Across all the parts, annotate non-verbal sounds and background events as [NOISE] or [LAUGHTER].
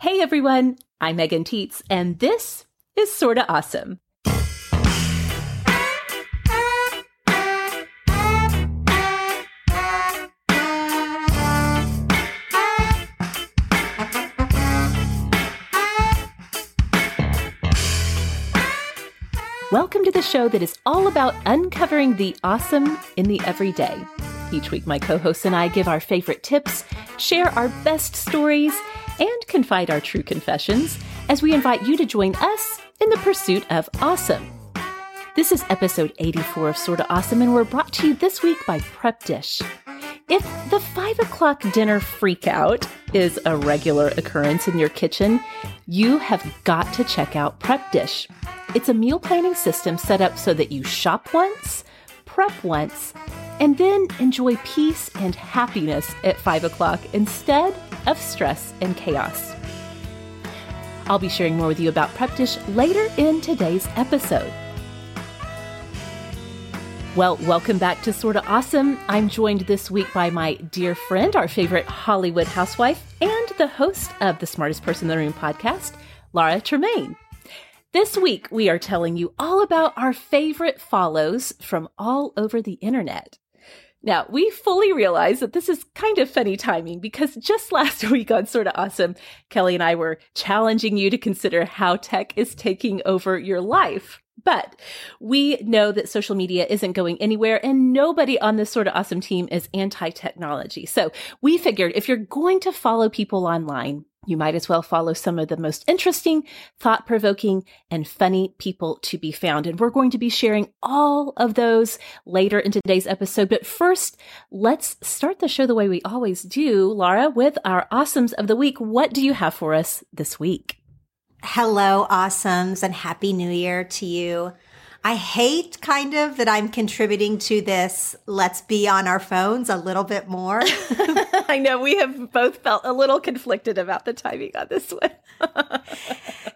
Hey everyone, I'm Megan Tietz, and this is Sorta Awesome. Welcome to the show that is all about uncovering the awesome in the everyday. Each week, my co hosts and I give our favorite tips, share our best stories, and confide our true confessions as we invite you to join us in the pursuit of awesome. This is episode 84 of Sorta Awesome, and we're brought to you this week by Prep Dish. If the five o'clock dinner freakout is a regular occurrence in your kitchen, you have got to check out Prep Dish. It's a meal planning system set up so that you shop once, prep once, and then enjoy peace and happiness at 5 o'clock instead of stress and chaos. I'll be sharing more with you about Prep Dish later in today's episode. Well, welcome back to Sorta Awesome. I'm joined this week by my dear friend, our favorite Hollywood housewife, and the host of the Smartest Person in the Room podcast, Laura Tremaine. This week, we are telling you all about our favorite follows from all over the internet. Now, we fully realize that this is kind of funny timing because just [LAUGHS] last week on Sorta Awesome, Kelly and I were challenging you to consider how tech is taking over your life. But we know that social media isn't going anywhere and nobody on this Sorta Awesome team is anti technology. So we figured if you're going to follow people online, you might as well follow some of the most interesting, thought provoking, and funny people to be found. And we're going to be sharing all of those later in today's episode. But first, let's start the show the way we always do, Laura, with our awesomes of the week. What do you have for us this week? Hello, awesomes, and happy new year to you. I hate kind of that I'm contributing to this. Let's be on our phones a little bit more. [LAUGHS] I know we have both felt a little conflicted about the timing on this one. [LAUGHS]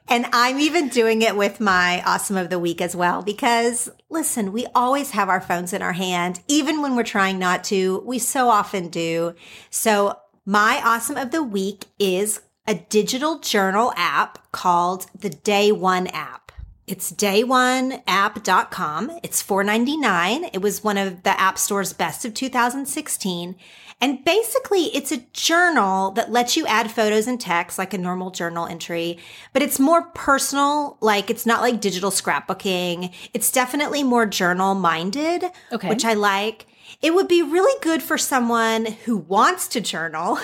and I'm even doing it with my awesome of the week as well because listen, we always have our phones in our hand, even when we're trying not to. We so often do. So my awesome of the week is a digital journal app called the Day One app. It's dayoneapp.com. It's $4.99. It was one of the App Store's best of 2016. And basically, it's a journal that lets you add photos and text like a normal journal entry, but it's more personal. Like it's not like digital scrapbooking. It's definitely more journal minded, okay. which I like. It would be really good for someone who wants to journal,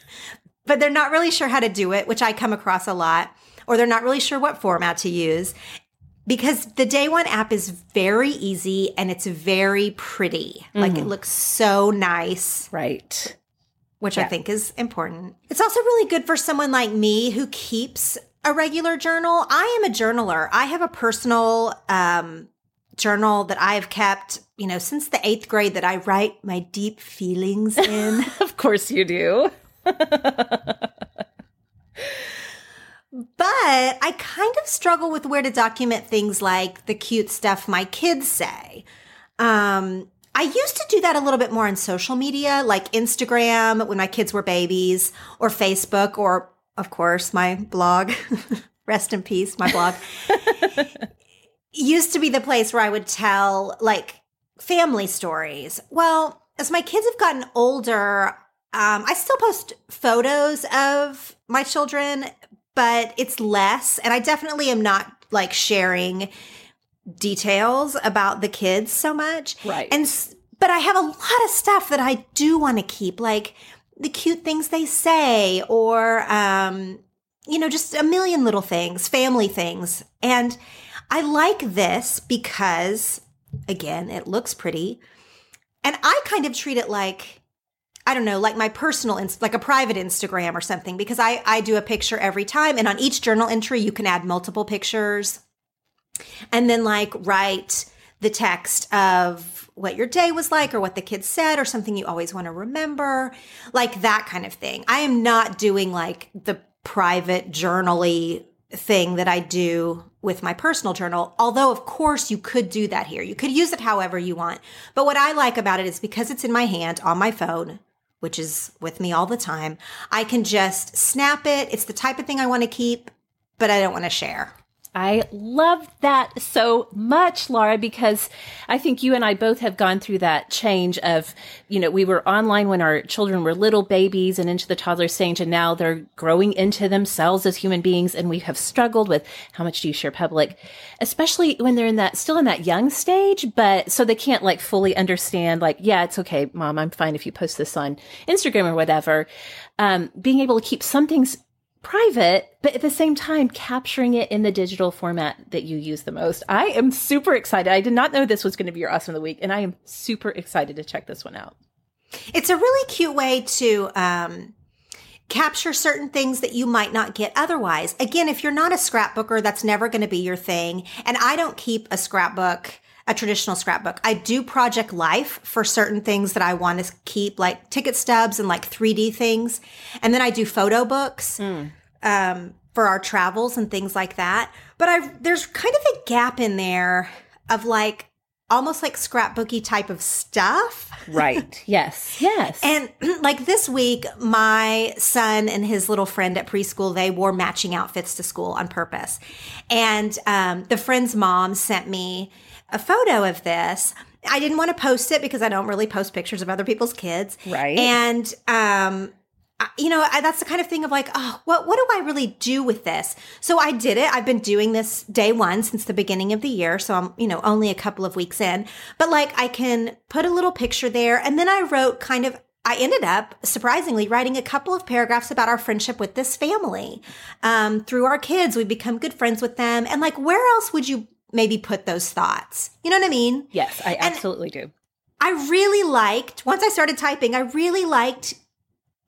[LAUGHS] but they're not really sure how to do it, which I come across a lot or they're not really sure what format to use because the day one app is very easy and it's very pretty. Mm-hmm. Like it mm-hmm. looks so nice. Right. Which yeah. I think is important. It's also really good for someone like me who keeps a regular journal. I am a journaler. I have a personal um, journal that I have kept, you know, since the eighth grade that I write my deep feelings in. [LAUGHS] of course you do. [LAUGHS] But I kind of struggle with where to document things like the cute stuff my kids say. Um, I used to do that a little bit more on social media, like Instagram when my kids were babies, or Facebook, or of course my blog. [LAUGHS] Rest in peace, my blog. [LAUGHS] used to be the place where I would tell like family stories. Well, as my kids have gotten older, um, I still post photos of my children, but it's less. And I definitely am not like sharing details about the kids so much. Right. And, but I have a lot of stuff that I do want to keep, like the cute things they say or, um, you know, just a million little things, family things. And I like this because, again, it looks pretty. And I kind of treat it like I don't know, like my personal, like a private Instagram or something, because I, I do a picture every time. And on each journal entry, you can add multiple pictures and then like write the text of what your day was like or what the kids said or something you always want to remember, like that kind of thing. I am not doing like the private journally thing that I do with my personal journal. Although, of course, you could do that here. You could use it however you want. But what I like about it is because it's in my hand on my phone, which is with me all the time, I can just snap it. It's the type of thing I want to keep, but I don't want to share. I love that so much, Laura, because I think you and I both have gone through that change of, you know, we were online when our children were little babies and into the toddler stage, and now they're growing into themselves as human beings. And we have struggled with how much do you share public, especially when they're in that, still in that young stage, but so they can't like fully understand, like, yeah, it's okay, mom, I'm fine if you post this on Instagram or whatever. Um, being able to keep some things private, but at the same time, capturing it in the digital format that you use the most. I am super excited. I did not know this was going to be your awesome of the week, and I am super excited to check this one out. It's a really cute way to um, capture certain things that you might not get otherwise. Again, if you're not a scrapbooker, that's never going to be your thing. And I don't keep a scrapbook a traditional scrapbook. I do Project Life for certain things that I want to keep, like ticket stubs and like 3D things. And then I do photo books mm. um, for our travels and things like that. But I there's kind of a gap in there of like almost like scrapbooky type of stuff. Right. [LAUGHS] Yes. Yes. and [CLEARS THROAT] like this week, my son and his little friend at preschool, they wore matching outfits to school on purpose. And um, the friend's mom sent me a photo of this. I didn't want to post it because I don't really post pictures of other people's kids. Right. And, um, you know, I, that's the kind of thing of like, oh, what what do I really do with this? So I did it. I've been doing this day one since the beginning of the year, so I'm you know only a couple of weeks in. But like, I can put a little picture there, and then I wrote kind of. I ended up surprisingly writing a couple of paragraphs about our friendship with this family. Um, through our kids, we become good friends with them, and like, where else would you maybe put those thoughts. You know what I mean? Yes, I absolutely and do. I really liked, once I started typing, I really liked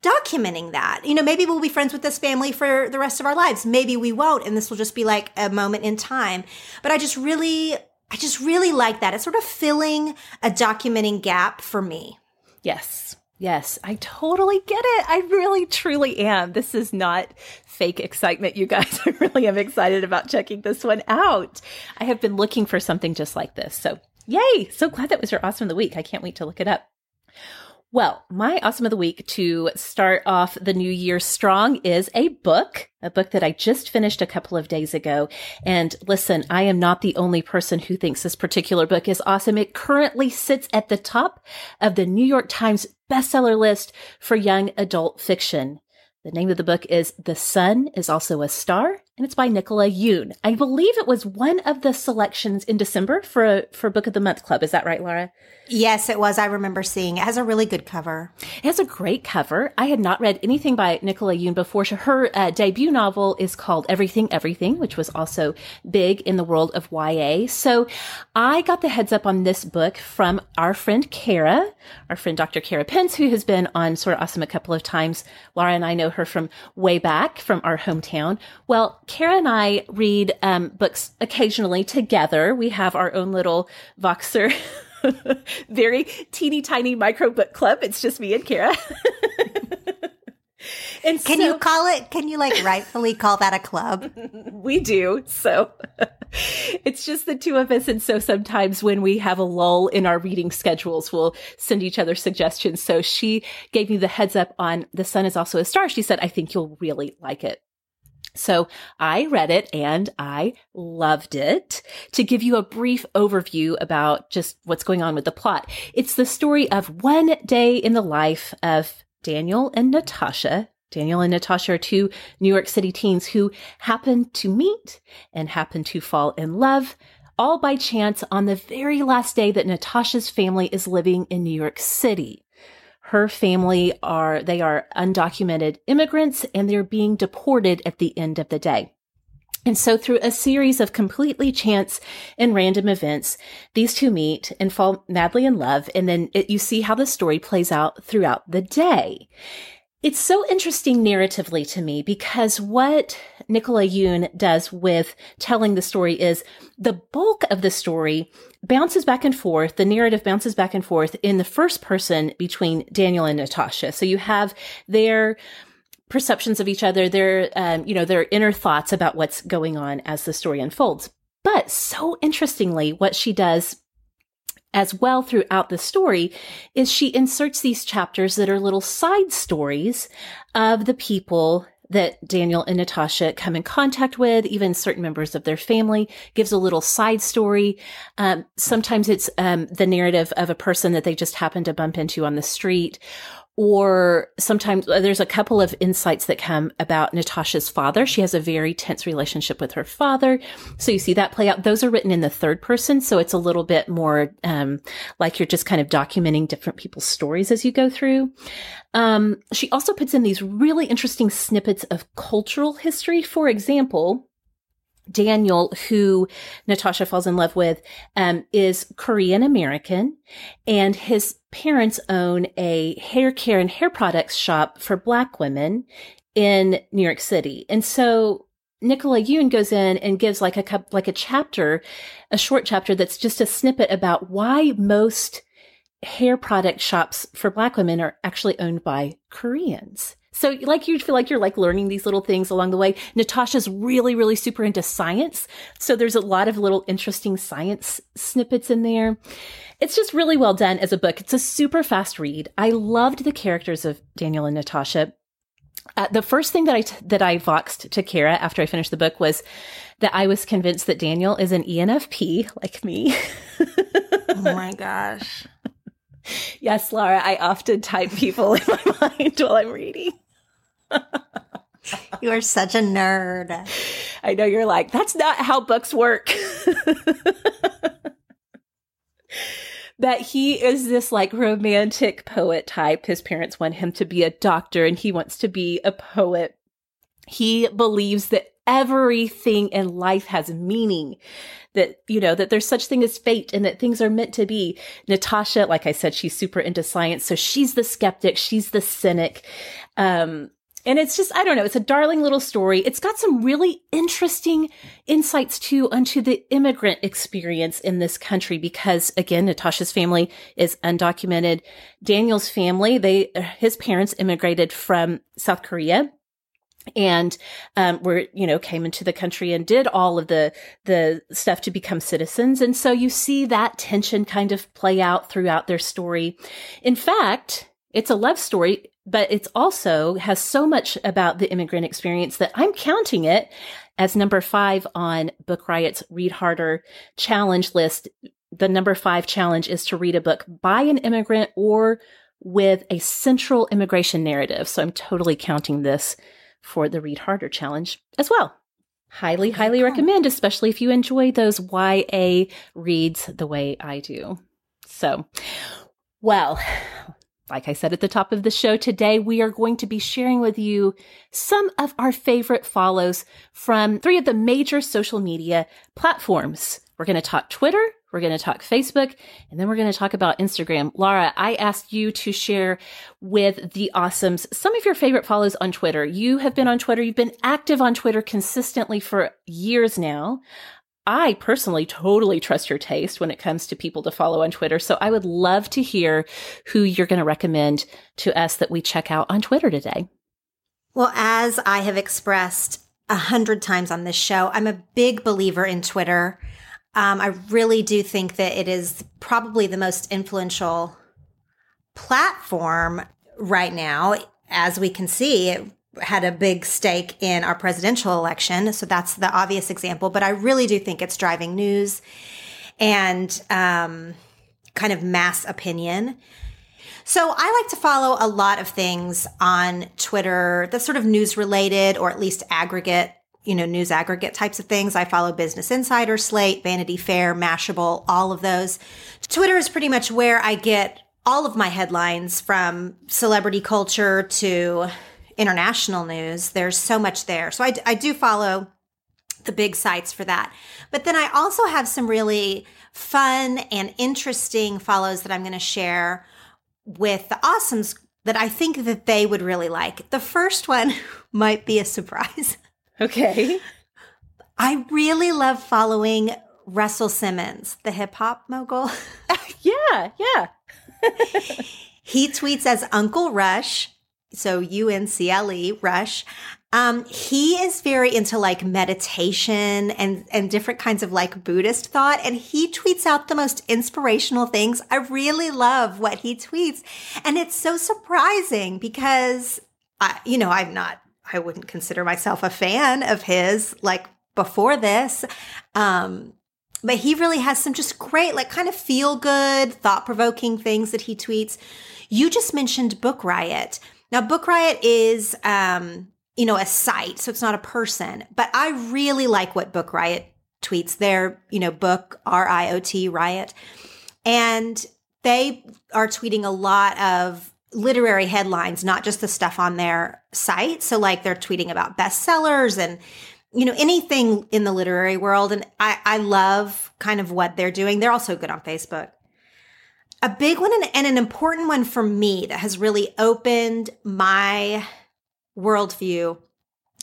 documenting that. You know, maybe we'll be friends with this family for the rest of our lives. Maybe we won't, and this will just be like a moment in time. But I just really, I just really like that. It's sort of filling a documenting gap for me. Yes. Yes, I totally get it. I really, truly am. This is not fake excitement, you guys. [LAUGHS] I really am excited about checking this one out. I have been looking for something just like this. So, yay! So glad that was your awesome of the week. I can't wait to look it up. Well, my awesome of the week to start off the new year strong is a book, a book that I just finished a couple of days ago. And listen, I am not the only person who thinks this particular book is awesome. It currently sits at the top of the New York Times bestseller list for young adult fiction. The name of the book is The Sun is Also a Star, and it's by Nicola Yoon. I believe it was one of the selections in December for for Book of the Month Club. Is that right, Laura? Yes, it was. I remember seeing it. has a really good cover. It has a great cover. I had not read anything by Nicola Yoon before. Her uh, debut novel is called Everything Everything, which was also big in the world of YA. So I got the heads up on this book from our friend Kara, our friend Dr. Kara Pence, who has been on Sorta Awesome a couple of times. Laura and I know her from way back from our hometown. Well, Kara and I read um, books occasionally together. We have our own little Voxer. [LAUGHS] very teeny tiny micro book club. It's just me and Kara. [LAUGHS] and can so, you call it? Can you like rightfully call that a club? [LAUGHS] We do. So it's just the two of us. And so sometimes when we have a lull in our reading schedules, we'll send each other suggestions. So she gave me the heads up on The Sun is Also a Star. She said, I think you'll really like it. So I read it and I loved it. To give you a brief overview about just what's going on with the plot, it's the story of one day in the life of Daniel and Natasha. Daniel and Natasha are two New York City teens who happen to meet and happen to fall in love, all by chance on the very last day that Natasha's family is living in New York City her family are, they are undocumented immigrants and they're being deported at the end of the day. And so through a series of completely chance and random events, these two meet and fall madly in love. And then it, you see how the story plays out throughout the day. It's so interesting narratively to me because what Nicola Yoon does with telling the story is the bulk of the story bounces back and forth. The narrative bounces back and forth in the first person between Daniel and Natasha. So you have their perceptions of each other, their, um, you know, their inner thoughts about what's going on as the story unfolds. But so interestingly, what she does as well throughout the story is she inserts these chapters that are little side stories of the people that Daniel and Natasha come in contact with, even certain members of their family, gives a little side story. Um, sometimes it's um, the narrative of a person that they just happen to bump into on the street, or sometimes uh, there's a couple of insights that come about Natasha's father. She has a very tense relationship with her father. So you see that play out. Those are written in the third person. So it's a little bit more, um, like you're just kind of documenting different people's stories as you go through. Um, she also puts in these really interesting snippets of cultural history. For example, Daniel, who Natasha falls in love with, um, is Korean American, and his parents own a hair care and hair products shop for Black women in New York City. And so Nicola Yoon goes in and gives like a like a chapter, a short chapter that's just a snippet about why most hair product shops for Black women are actually owned by Koreans. So like you feel like you're like learning these little things along the way. Natasha's really, really super into science. So there's a lot of little interesting science snippets in there. It's just really well done as a book. It's a super fast read. I loved the characters of Daniel and Natasha. Uh, the first thing that I t- that I voxed to Kara after I finished the book was that I was convinced that Daniel is an ENFP like me. oh my [LAUGHS] gosh. Yes, Laura, I often type people in my [LAUGHS] mind while I'm reading you are such a nerd. I know you're like, that's not how books work. but he is this like romantic poet type. His parents want him to be a doctor and he wants to be a poet. He believes that everything in life has meaning that you know that there's such thing as fate and that things are meant to be natasha like i said she's super into science so she's the skeptic she's the cynic um and it's just, I don't know, it's a darling little story. It's got some really interesting insights too onto the immigrant experience in this country because again, Natasha's family is undocumented. Daniel's family, they, his parents immigrated from South Korea and um, were you know came into the country and did all of the the stuff to become citizens and so you see that tension kind of play out throughout their story in fact it's a love story but it's also has so much about the immigrant experience that I'm counting it as number five on Book Riot's Read Harder challenge list. The number five challenge is to read a book by an immigrant or with a central immigration narrative. So I'm totally counting this for the Read Harder challenge as well. Highly, highly cool. recommend, especially if you enjoy those YA reads the way I do. So, well, like I said at the top of the show today, we are going to be sharing with you some of our favorite follows from three of the major social media platforms. We're going to talk Twitter, we're going to talk Facebook, and then we're going to talk about Instagram. Laura, I asked you to share with the awesomes some of your favorite follows on Twitter. You have been on Twitter. You've been active on Twitter consistently for years now. I personally totally trust your taste when it comes to people to follow on Twitter. So I would love to hear who you're going to recommend to us that we check out on Twitter today. Well, as I have expressed a hundred times on this show, I'm a big believer in Twitter. Um, I really do think that it is probably the most influential platform right now. As we can see, it had a big stake in our presidential election. So that's the obvious example. But I really do think it's driving news and um, kind of mass opinion. So I like to follow a lot of things on Twitter that's sort of news related or at least aggregate, you know, news aggregate types of things. I follow Business Insider, Slate, Vanity Fair, Mashable, all of those. Twitter is pretty much where I get all of my headlines from celebrity culture to international news. There's so much there. So I, I do follow the big sites for that. But then I also have some really fun and interesting follows that I'm going to share with the awesomes that I think that they would really like. The first one [LAUGHS] might be a surprise. Okay. I really love following Russell Simmons, the hip hop mogul. [LAUGHS] yeah, yeah. [LAUGHS] he tweets as Uncle Rush so UNCLE, Rush. Um, he is very into like meditation and, and different kinds of like Buddhist thought. And he tweets out the most inspirational things. I really love what he tweets. And it's so surprising because I, you know, I'm not, I wouldn't consider myself a fan of his like before this. Um, but he really has some just great, like kind of feel good, thought provoking things that he tweets. You just mentioned Book Riot. Now, Book Riot is, um, you know, a site, so it's not a person. But I really like what Book Riot tweets. Their, you know, book R I O T Riot, and they are tweeting a lot of literary headlines, not just the stuff on their site. So, like, they're tweeting about bestsellers and you know anything in the literary world, and I, I love kind of what they're doing. They're also good on Facebook. A big one and, an important one for me that has really opened my worldview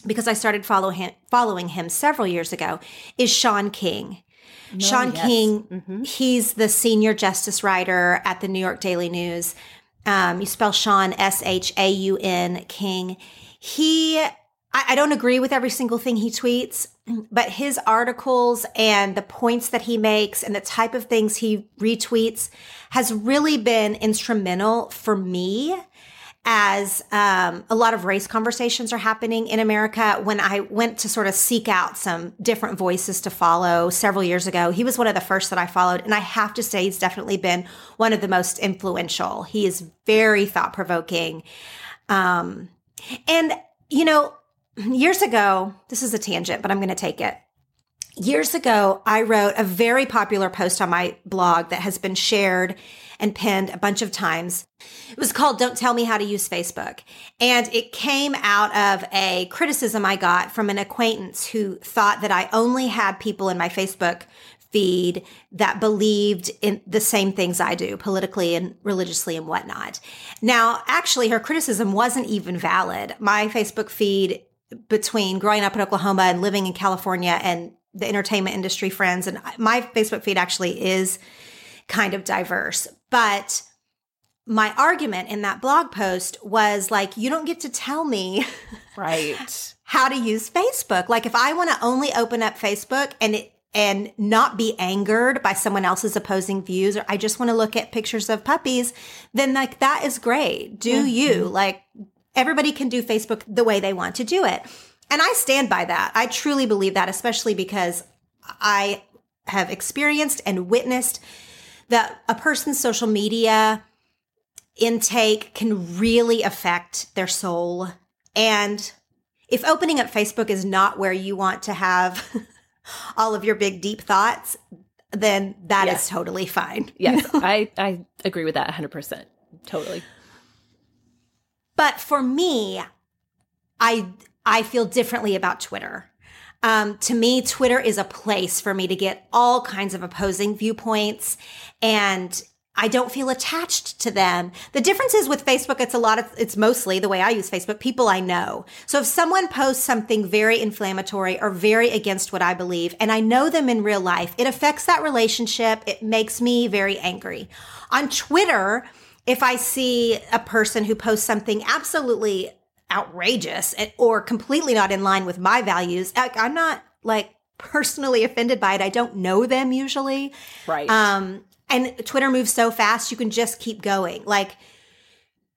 because I started follow him, following him several years ago is Sean King. No, Shaun yes. King, mm-hmm. he's the senior justice writer at the New York Daily News. Um, you spell Sean S H A U N King. He, I, I don't agree with every single thing he tweets, but his articles and the points that he makes and the type of things he retweets has really been instrumental for me as um, a lot of race conversations are happening in America. When I went to sort of seek out some different voices to follow several years ago, he was one of the first that I followed. And I have to say, he's definitely been one of the most influential. He is very thought provoking. Um, and, you know, years ago, this is a tangent, but I'm going to take it. Years ago, I wrote a very popular post on my blog that has been shared and pinned a bunch of times. It was called Don't Tell Me How to Use Facebook. And it came out of a criticism I got from an acquaintance who thought that I only had people in my Facebook feed that believed in the same things I do politically and religiously and whatnot. Now, actually, her criticism wasn't even valid. My Facebook feed between growing up in Oklahoma and living in California and the entertainment industry friends and my Facebook feed actually is kind of diverse. But my argument in that blog post was like, you don't get to tell me right [LAUGHS] how to use Facebook. Like if I want to only open up Facebook and it and not be angered by someone else's opposing views or I just want to look at pictures of puppies, then like that is great. Do mm-hmm. you. Like everybody can do Facebook the way they want to do it. And I stand by that. I truly believe that, especially because I have experienced and witnessed that a person's social media intake can really affect their soul. And if opening up Facebook is not where you want to have [LAUGHS] all of your big deep thoughts, then that is totally fine. Yes, [LAUGHS] I, I agree with that 100%. Totally. But for me, I I feel differently about Twitter. Um, to me, Twitter is a place for me to get all kinds of opposing viewpoints and I don't feel attached to them. The difference is with Facebook, it's a lot of, it's mostly the way I use Facebook, people I know. So if someone posts something very inflammatory or very against what I believe, and I know them in real life, it affects that relationship. It makes me very angry. On Twitter, if I see a person who posts something absolutely outrageous or completely not in line with my values, I'm not like personally offended by it. I don't know them usually. Right. Um, and Twitter moves so fast, you can just keep going. Like,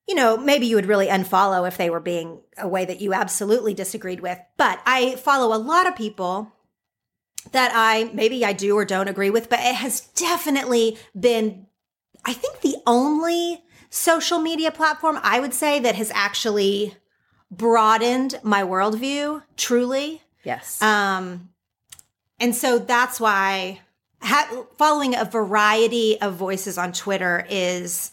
you know, maybe you would really unfollow if they were being a way that you absolutely disagreed with. But I follow a lot of people that I maybe I do or don't agree with, but it has definitely been, I think, the only social media platform I would say that has actually broadened my worldview truly. Yes. Um, and so that's why ha- following a variety of voices on Twitter is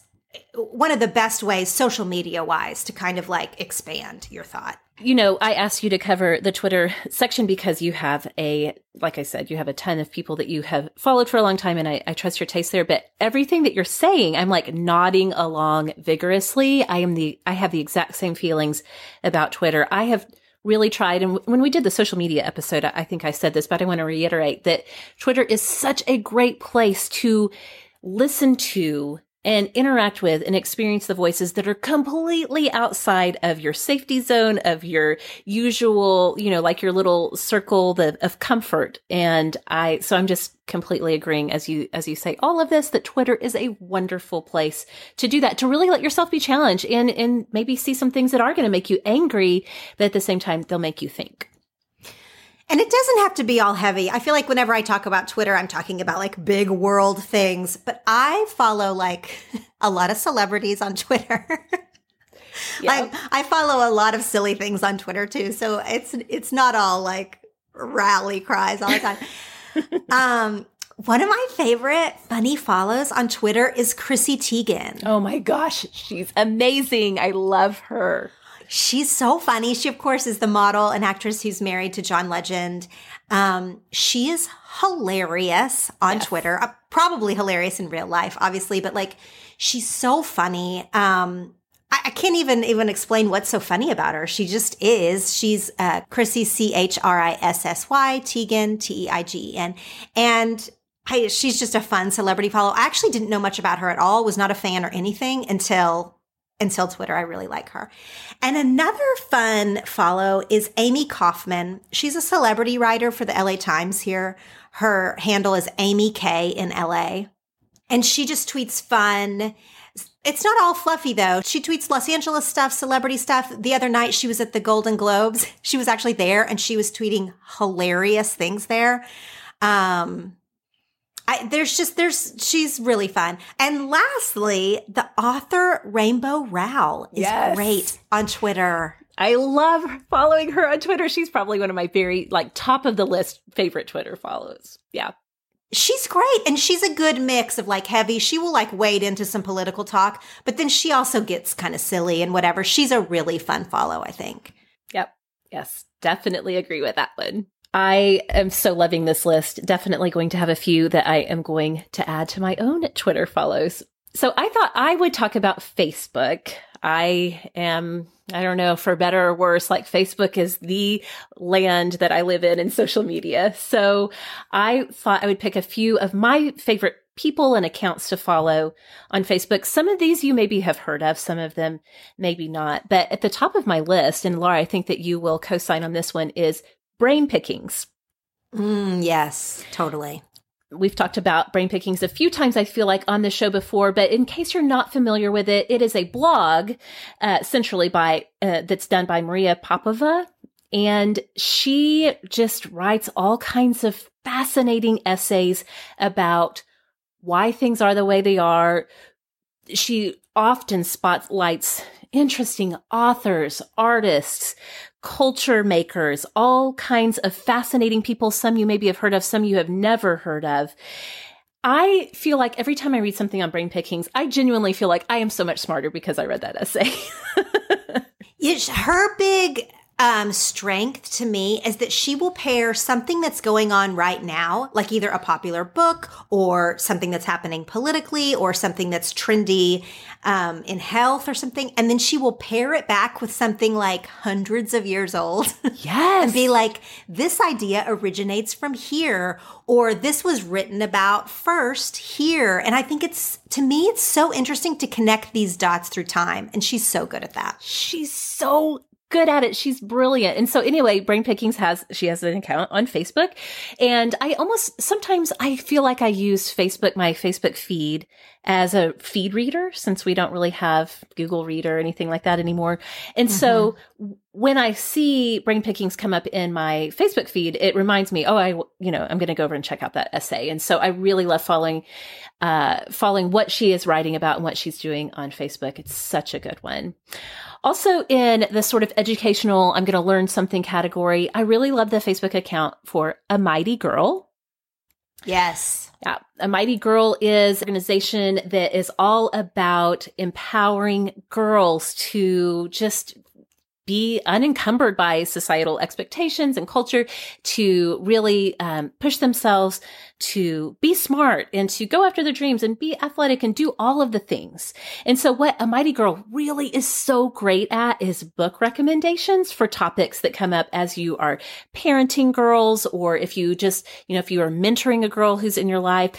one of the best ways, social media wise, to kind of like expand your thought. You know, I asked you to cover the Twitter section because you have a, like I said, you have a ton of people that you have followed for a long time and I, I trust your taste there. But everything that you're saying, I'm like nodding along vigorously. I am the, I have the exact same feelings about Twitter. I have really tried. And when we did the social media episode, I think I said this, but I want to reiterate that Twitter is such a great place to listen to and interact with and experience the voices that are completely outside of your safety zone, of your usual, you know, like your little circle of comfort. And I, so I'm just completely agreeing as you, as you say all of this, that Twitter is a wonderful place to do that, to really let yourself be challenged and, and maybe see some things that are going to make you angry, but at the same time, they'll make you think. And it doesn't have to be all heavy. I feel like whenever I talk about Twitter, I'm talking about like big world things, but I follow like [LAUGHS] a lot of celebrities on Twitter. [LAUGHS] yeah. I, I follow a lot of silly things on Twitter too. So it's, it's not all like rally cries all the time. [LAUGHS] um, one of my favorite funny follows on Twitter is Chrissy Teigen. Oh my gosh, she's amazing. I love her. She's so funny. She, of course, is the model and actress who's married to John Legend. Um, she is hilarious on yes. Twitter, uh, probably hilarious in real life, obviously, but like she's so funny. Um, I, I, can't even even explain what's so funny about her. She just is. She's uh, Chrissy C H R I S S Y Teigen T E I G E N, and I, she's just a fun celebrity follow. I actually didn't know much about her at all. Was not a fan or anything until until Twitter. I really like her. And another fun follow is Amy Kaufman. She's a celebrity writer for the LA Times here. Her handle is Amy K in LA. And she just tweets fun. It's not all fluffy though. She tweets Los Angeles stuff, celebrity stuff. The other night she was at the Golden Globes. [LAUGHS] She was actually there and she was tweeting hilarious things there. Um, I, there's just there's she's really fun. And lastly, the author Rainbow Rowell is yes. great on Twitter. I love following her on Twitter. She's probably one of my very like top of the list favorite Twitter follows. Yeah. She's great and she's a good mix of like heavy. She will like wade into some political talk, but then she also gets kind of silly and whatever. She's a really fun follow, I think. Yep. Yes, definitely agree with that one. I am so loving this list. Definitely going to have a few that I am going to add to my own Twitter follows. So I thought I would talk about Facebook. I am, I don't know, for better or worse, like Facebook is the land that I live in in social media. So I thought I would pick a few of my favorite people and accounts to follow on Facebook. Some of these you maybe have heard of, some of them maybe not. But at the top of my list, and Laura, I think that you will co sign on this one, is brain pickings. Mm, yes, totally. We've talked about brain pickings a few times, I feel like, on the show before, but in case you're not familiar with it, it is a blog, uh, centrally by, uh, that's done by Maria Popova. And she just writes all kinds of fascinating essays about why things are the way they are. She often spotlights interesting authors, artists, culture makers, all kinds of fascinating people. Some you maybe have heard of, some you have never heard of. I feel like every time I read something on brain pickings, I genuinely feel like I am so much smarter because I read that essay. [LAUGHS] it's her big um, strength to me is that she will pair something that's going on right now, like either a popular book or something that's happening politically or something that's trendy um, in health or something. And then she will pair it back with something like hundreds of years old. Yes. [LAUGHS] and be like, this idea originates from here, or this was written about first here. And I think it's, to me, it's so interesting to connect these dots through time. And she's so good at that. She's so good at it. She's brilliant. And so anyway, Brain Pickings has, she has an account on Facebook. And I almost, sometimes I feel like I use Facebook, my Facebook feed as a feed reader since we don't really have Google Read or anything like that anymore. And mm-hmm. so when I see Brain Pickings come up in my Facebook feed, it reminds me, oh, I, you know, I'm going to go over and check out that essay. And so I really love following, uh, following what she is writing about and what she's doing on Facebook. It's such a good one. Also, in the sort of educational, I'm going to learn something category, I really love the Facebook account for A Mighty Girl. Yes. Yeah. A Mighty Girl is an organization that is all about empowering girls to just be unencumbered by societal expectations and culture to really um, push themselves to be smart and to go after their dreams and be athletic and do all of the things. And so what a mighty girl really is so great at is book recommendations for topics that come up as you are parenting girls or if you just, you know, if you are mentoring a girl who's in your life.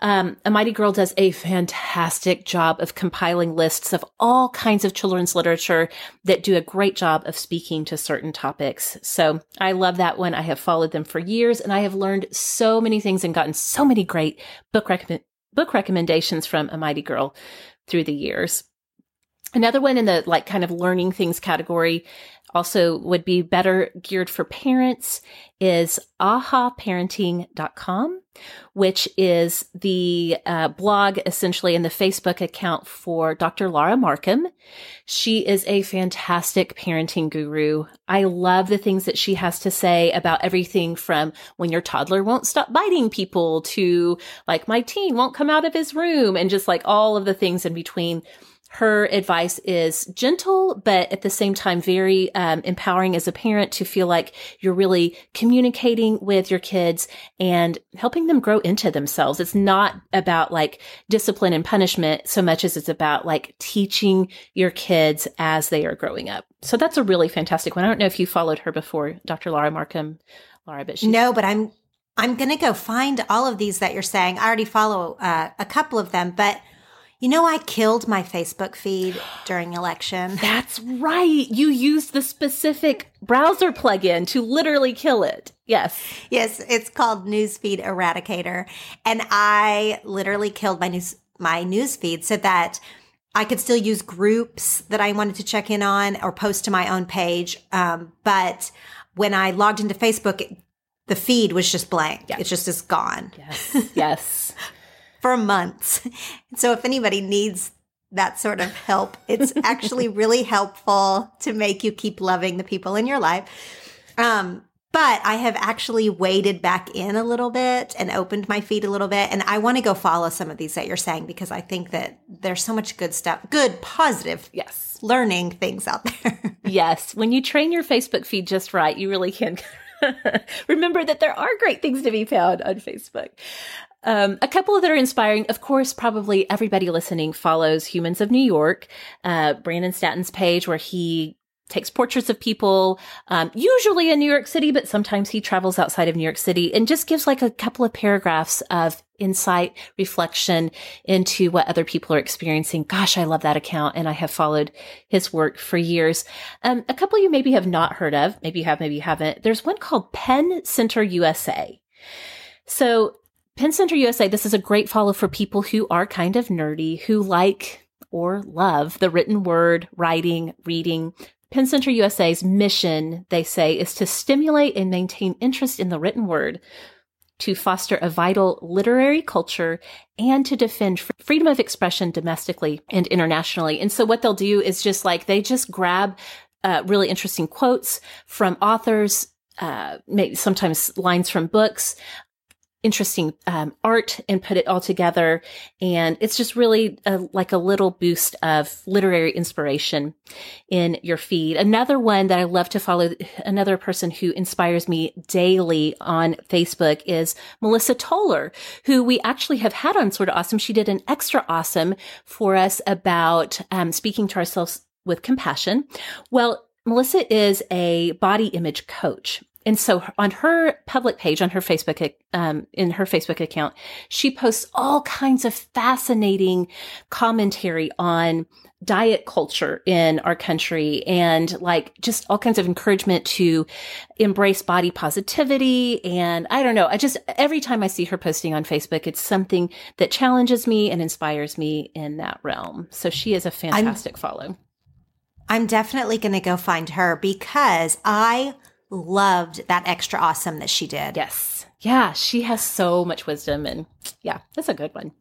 Um, a Mighty Girl does a fantastic job of compiling lists of all kinds of children's literature that do a great job of speaking to certain topics. So I love that one. I have followed them for years and I have learned so many things and gotten so many great book book recommendations from a Mighty Girl through the years. Another one in the like kind of learning things category also would be better geared for parents is ahaparenting.com, which is the uh, blog essentially and the Facebook account for Dr. Laura Markham. She is a fantastic parenting guru. I love the things that she has to say about everything from when your toddler won't stop biting people to like my teen won't come out of his room and just like all of the things in between her advice is gentle, but at the same time, very um, empowering as a parent to feel like you're really communicating with your kids and helping them grow into themselves. It's not about like discipline and punishment so much as it's about like teaching your kids as they are growing up. So that's a really fantastic one. I don't know if you followed her before, Dr. Laura Markham, Laura, but she no, but I'm I'm gonna go find all of these that you're saying. I already follow uh, a couple of them, but you know, I killed my Facebook feed during election. [GASPS] That's right. You used the specific browser plugin to literally kill it. Yes. Yes, it's called Newsfeed Eradicator, and I literally killed my news my newsfeed so that I could still use groups that I wanted to check in on or post to my own page. Um, but when I logged into Facebook, it, the feed was just blank. Yes. It just is gone. Yes. Yes [LAUGHS] for months. [LAUGHS] So if anybody needs that sort of help, it's [LAUGHS] actually really helpful to make you keep loving the people in your life. Um, but I have actually waded back in a little bit and opened my feed a little bit. And I want to go follow some of these that you're saying because I think that there's so much good stuff, good, positive, yes, learning things out there. [LAUGHS] yes. When you train your Facebook feed just right, you really can remember that there are great things to be found on Facebook. Um, a couple that are inspiring. Of course, probably everybody listening follows Humans of New York, uh, Brandon Stanton's page where he takes portraits of people, um, usually in New York City, but sometimes he travels outside of New York City and just gives like a couple of paragraphs of insight, reflection into what other people are experiencing. Gosh, I love that account and I have followed his work for years. Um, a couple you maybe have not heard of, maybe you have, maybe you haven't. There's one called Pen Center USA. So Pen Center USA, this is a great follow for people who are kind of nerdy, who like or love the written word, writing, reading. Pen Center USA's mission, they say, is to stimulate and maintain interest in the written word, to foster a vital literary culture, and to defend freedom of expression domestically and internationally. And so what they'll do is just like, they just grab uh, really interesting quotes from authors, uh, maybe sometimes lines from books, interesting um, art and put it all together. And it's just really a, like a little boost of literary inspiration in your feed. Another one that I love to follow, another person who inspires me daily on Facebook is Melissa Toler, who we actually have had on Sorta Awesome. She did an extra awesome for us about um, speaking to ourselves with compassion. Well, Melissa is a body image coach. And so on her public page, on her Facebook, um, in her Facebook account, she posts all kinds of fascinating commentary on diet culture in our country and like just all kinds of encouragement to embrace body positivity. And I don't know. I just, every time I see her posting on Facebook, it's something that challenges me and inspires me in that realm. So she is a fantastic I'm, follow. I'm definitely going to go find her because I loved that extra awesome that she did. Yes. Yeah, she has so much wisdom and yeah, that's a good one.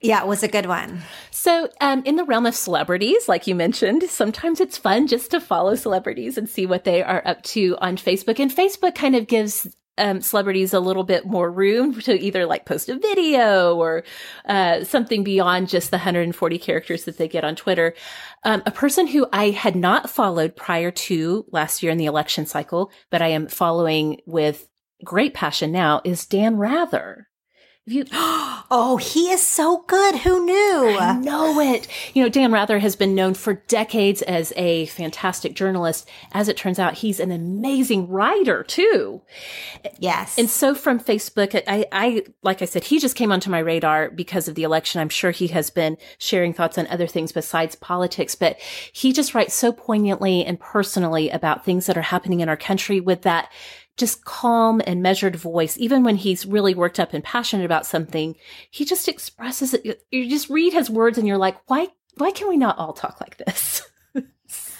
Yeah, it was a good one. So, um, in the realm of celebrities, like you mentioned, sometimes it's fun just to follow celebrities and see what they are up to on Facebook. And Facebook kind of gives um, celebrities a little bit more room to either like post a video or uh, something beyond just the 140 characters that they get on Twitter. Um, a person who I had not followed prior to last year in the election cycle, but I am following with great passion now is Dan Rather. [GASPS] You, oh, he is so good. Who knew? I know it. You know, Dan Rather has been known for decades as a fantastic journalist. As it turns out, he's an amazing writer too. Yes. And so from Facebook, I, I, like I said, he just came onto my radar because of the election. I'm sure he has been sharing thoughts on other things besides politics, but he just writes so poignantly and personally about things that are happening in our country with that just calm and measured voice, even when he's really worked up and passionate about something, he just expresses it. You just read his words and you're like, why, why can we not all talk like this? [LAUGHS]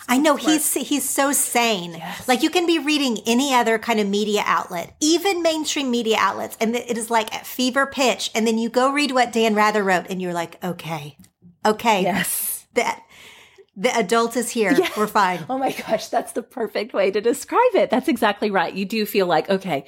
I know he's he's so sane. Yes. Like you can be reading any other kind of media outlet, even mainstream media outlets, and it is like at fever pitch. And then you go read what Dan Rather wrote, and you're like, okay, okay, yes, that the adult is here. Yeah. We're fine. Oh my gosh, that's the perfect way to describe it. That's exactly right. You do feel like, okay,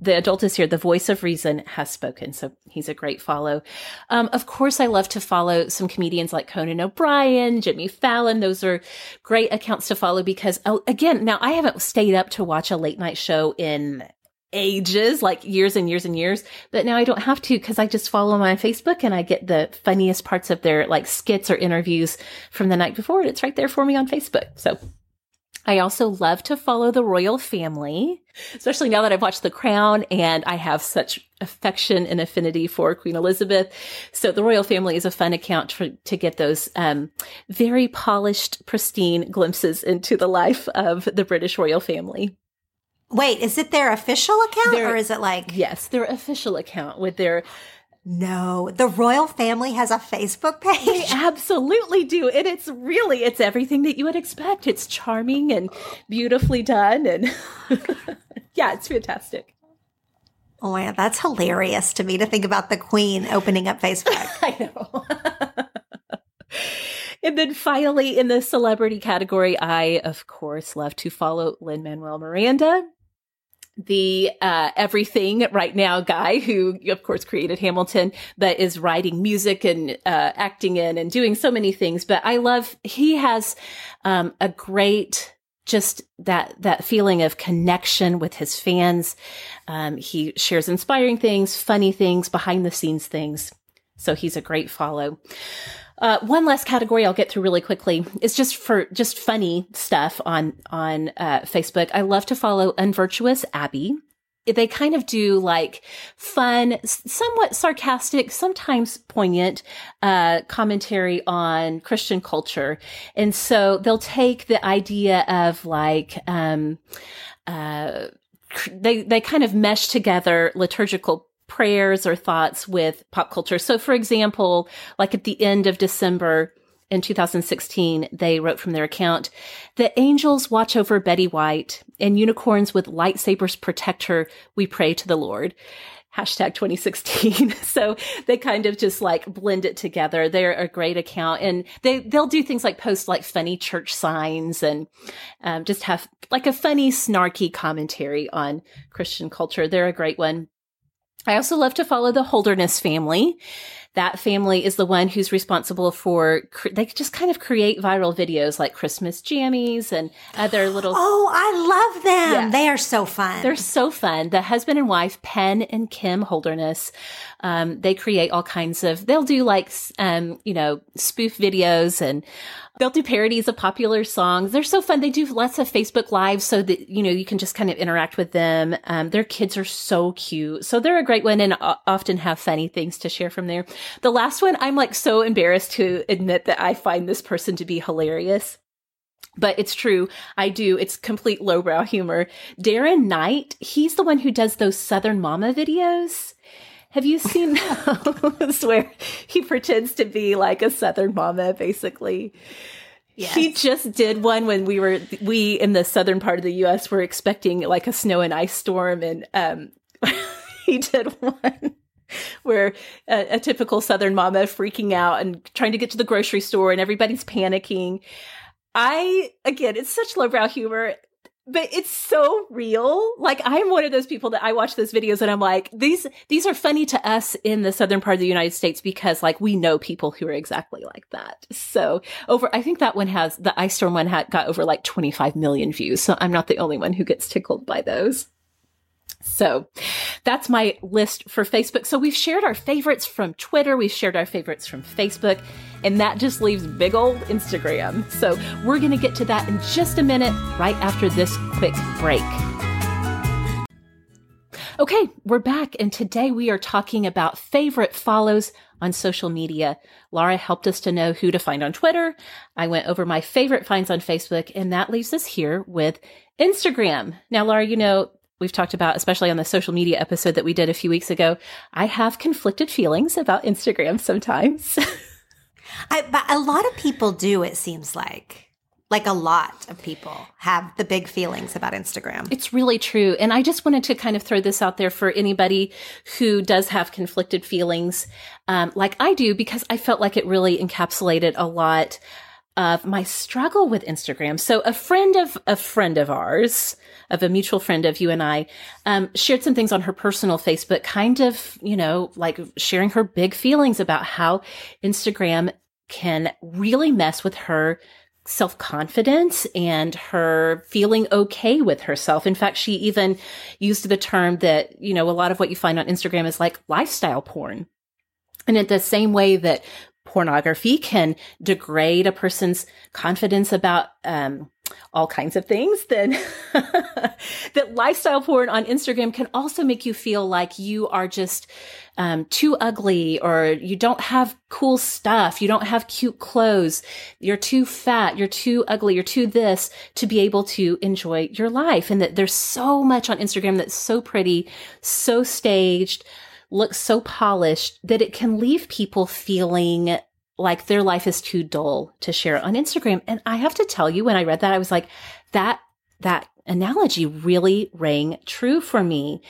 the adult is here. The voice of reason has spoken. So he's a great follow. Um, of course, I love to follow some comedians like Conan O'Brien, Jimmy Fallon. Those are great accounts to follow because, oh, again, now I haven't stayed up to watch a late night show in ages, like years and years and years. But now I don't have to because I just follow them on Facebook and I get the funniest parts of their like skits or interviews from the night before. And it's right there for me on Facebook. So I also love to follow the royal family, especially now that I've watched The Crown and I have such affection and affinity for Queen Elizabeth. So the royal family is a fun account for, to get those um, very polished, pristine glimpses into the life of the British royal family. Wait, is it their official account their, or is it like Yes, their official account with their no, the royal family has a Facebook page. They [LAUGHS] absolutely do. And it's really it's everything that you would expect. It's charming and beautifully done and [LAUGHS] yeah, it's fantastic. Oh yeah, that's hilarious to me to think about the queen opening up Facebook. [LAUGHS] I know. And then finally, in the celebrity category, I, of course, love to follow Lin Manuel Miranda the uh, everything right now guy who of course created hamilton but is writing music and uh, acting in and doing so many things. But i love he has um, a great just that that feeling of connection with his fans. Um, he shares inspiring things funny things behind the scenes things. So he's a great follow uh, one last category I'll get through really quickly is just for just funny stuff on on uh, Facebook. I love to follow Unvirtuous Abbey. They kind of do like fun, somewhat sarcastic, sometimes poignant uh, commentary on Christian culture, and so they'll take the idea of like. Um, uh, they they kind of mesh together liturgical prayers or thoughts with pop culture. So, for example, like at the end of December in 2016, they wrote from their account, the angels watch over Betty White and unicorns with lightsabers protect her. We pray to the Lord. Hashtag 2016. [LAUGHS] so they kind of just like blend it together. They're a great account and they, they'll do things like post like funny church signs and um, just have like a funny, snarky commentary on Christian culture. They're a great one. I also love to follow the Holderness family. That family is the one who's responsible for, they just kind of create viral videos like Christmas jammies and other little. [GASPS] Oh, I love them. Yeah. They are so fun. They're so fun. The husband and wife, Penn and Kim Holderness, um, they create all kinds of, they'll do like, um, you know, spoof videos and They'll do parodies of popular songs. They're so fun. They do lots of Facebook lives so that, you know, you can just kind of interact with them. Um, their kids are so cute. So they're a great one and often have funny things to share from there. The last one, I'm like so embarrassed to admit that I find this person to be hilarious but it's true. I do. It's complete lowbrow humor. Darren Knight, he's the one who does those Southern Mama videos. Have you seen [LAUGHS] those where he pretends to be like a Southern mama, basically? Yes. He just did one when we were we in the southern part of the U.S. were expecting like a snow and ice storm, and um, [LAUGHS] he did one [LAUGHS] where a, a, typical southern mama freaking out and trying to get to the grocery store, and everybody's panicking. I again, it's such lowbrow humor but it's so real. Like I'm one of those people that I watch those videos and I'm like, these these are funny to us in the southern part of the United States because like we know people who are exactly like that. So over, I think that one has the ice storm one had got over like 25 million views. So I'm not the only one who gets tickled by those. So that's my list for Facebook. So we've shared our favorites from Twitter, we've shared our favorites from Facebook, and that just leaves big old Instagram. So we're going to get to that in just a minute, right after this quick break. Okay, we're back, and today we are talking about favorite follows on social media. Laura helped us to know who to find on Twitter. I went over my favorite finds on Facebook, and that leaves us here with Instagram. Now, Laura, you know, we've talked about, especially on the social media episode that we did a few weeks ago, I have conflicted feelings about Instagram sometimes. [LAUGHS] I, but a lot of people do, it seems like. Like a lot of people have the big feelings about Instagram. It's really true. And I just wanted to kind of throw this out there for anybody who does have conflicted feelings, um, like I do, because I felt like it really encapsulated a lot of my struggle with Instagram. So a friend of a friend of ours, of a mutual friend of you and I, um, shared some things on her personal Facebook, kind of, you know, like sharing her big feelings about how Instagram can really mess with her self confidence and her feeling okay with herself. In fact, she even used the term that, you know, a lot of what you find on Instagram is like lifestyle porn. And in the same way that pornography can degrade a person's confidence about um, all kinds of things, then [LAUGHS] that lifestyle porn on Instagram can also make you feel like you are just um, too ugly or you don't have cool stuff. You don't have cute clothes. You're too fat. You're too ugly. You're too this to be able to enjoy your life. And that there's so much on Instagram that's so pretty, so staged, looks so polished that it can leave people feeling like their life is too dull to share on Instagram. And I have to tell you, when I read that, I was like, that, that analogy really rang true for me.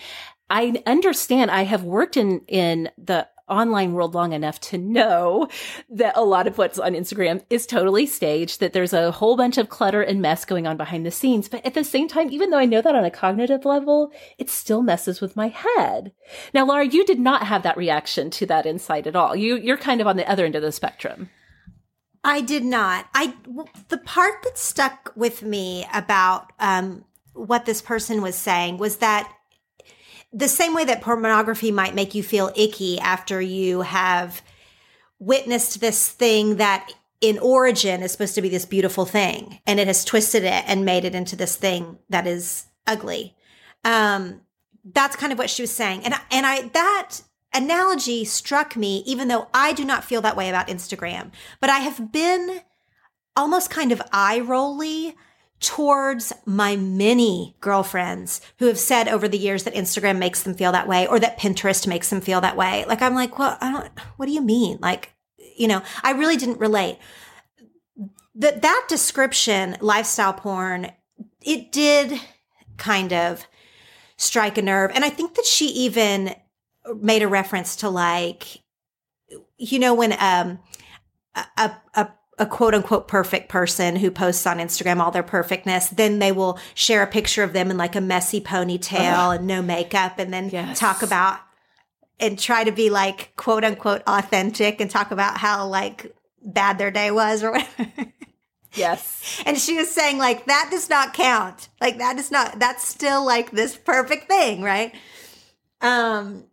I understand I have worked in, in the online world long enough to know that a lot of what's on Instagram is totally staged, that there's a whole bunch of clutter and mess going on behind the scenes. But at the same time, even though I know that on a cognitive level, it still messes with my head. Now, Laura, you did not have that reaction to that insight at all. You, you're kind of on the other end of the spectrum. I did not. I the part that stuck with me about um, what this person was saying was that the same way that pornography might make you feel icky after you have witnessed this thing that in origin is supposed to be this beautiful thing and it has twisted it and made it into this thing that is ugly. Um, that's kind of what she was saying. And, and I, that analogy struck me, even though I do not feel that way about Instagram, but I have been almost kind of eye rolly towards my many girlfriends who have said over the years that Instagram makes them feel that way or that Pinterest makes them feel that way. Like, I'm like, well, I don't, what do you mean? Like, you know, I really didn't relate. That, that description, lifestyle porn, it did kind of strike a nerve. And I think that she even made a reference to like, you know, when, um, a, a a quote unquote perfect person who posts on Instagram all their perfectness, then they will share a picture of them in like a messy ponytail and no makeup and then yes. talk about and try to be like quote unquote authentic and talk about how like bad their day was or [LAUGHS] whatever. Yes. and she was saying like that does not count. Like that is not that's still like this perfect thing, right? Um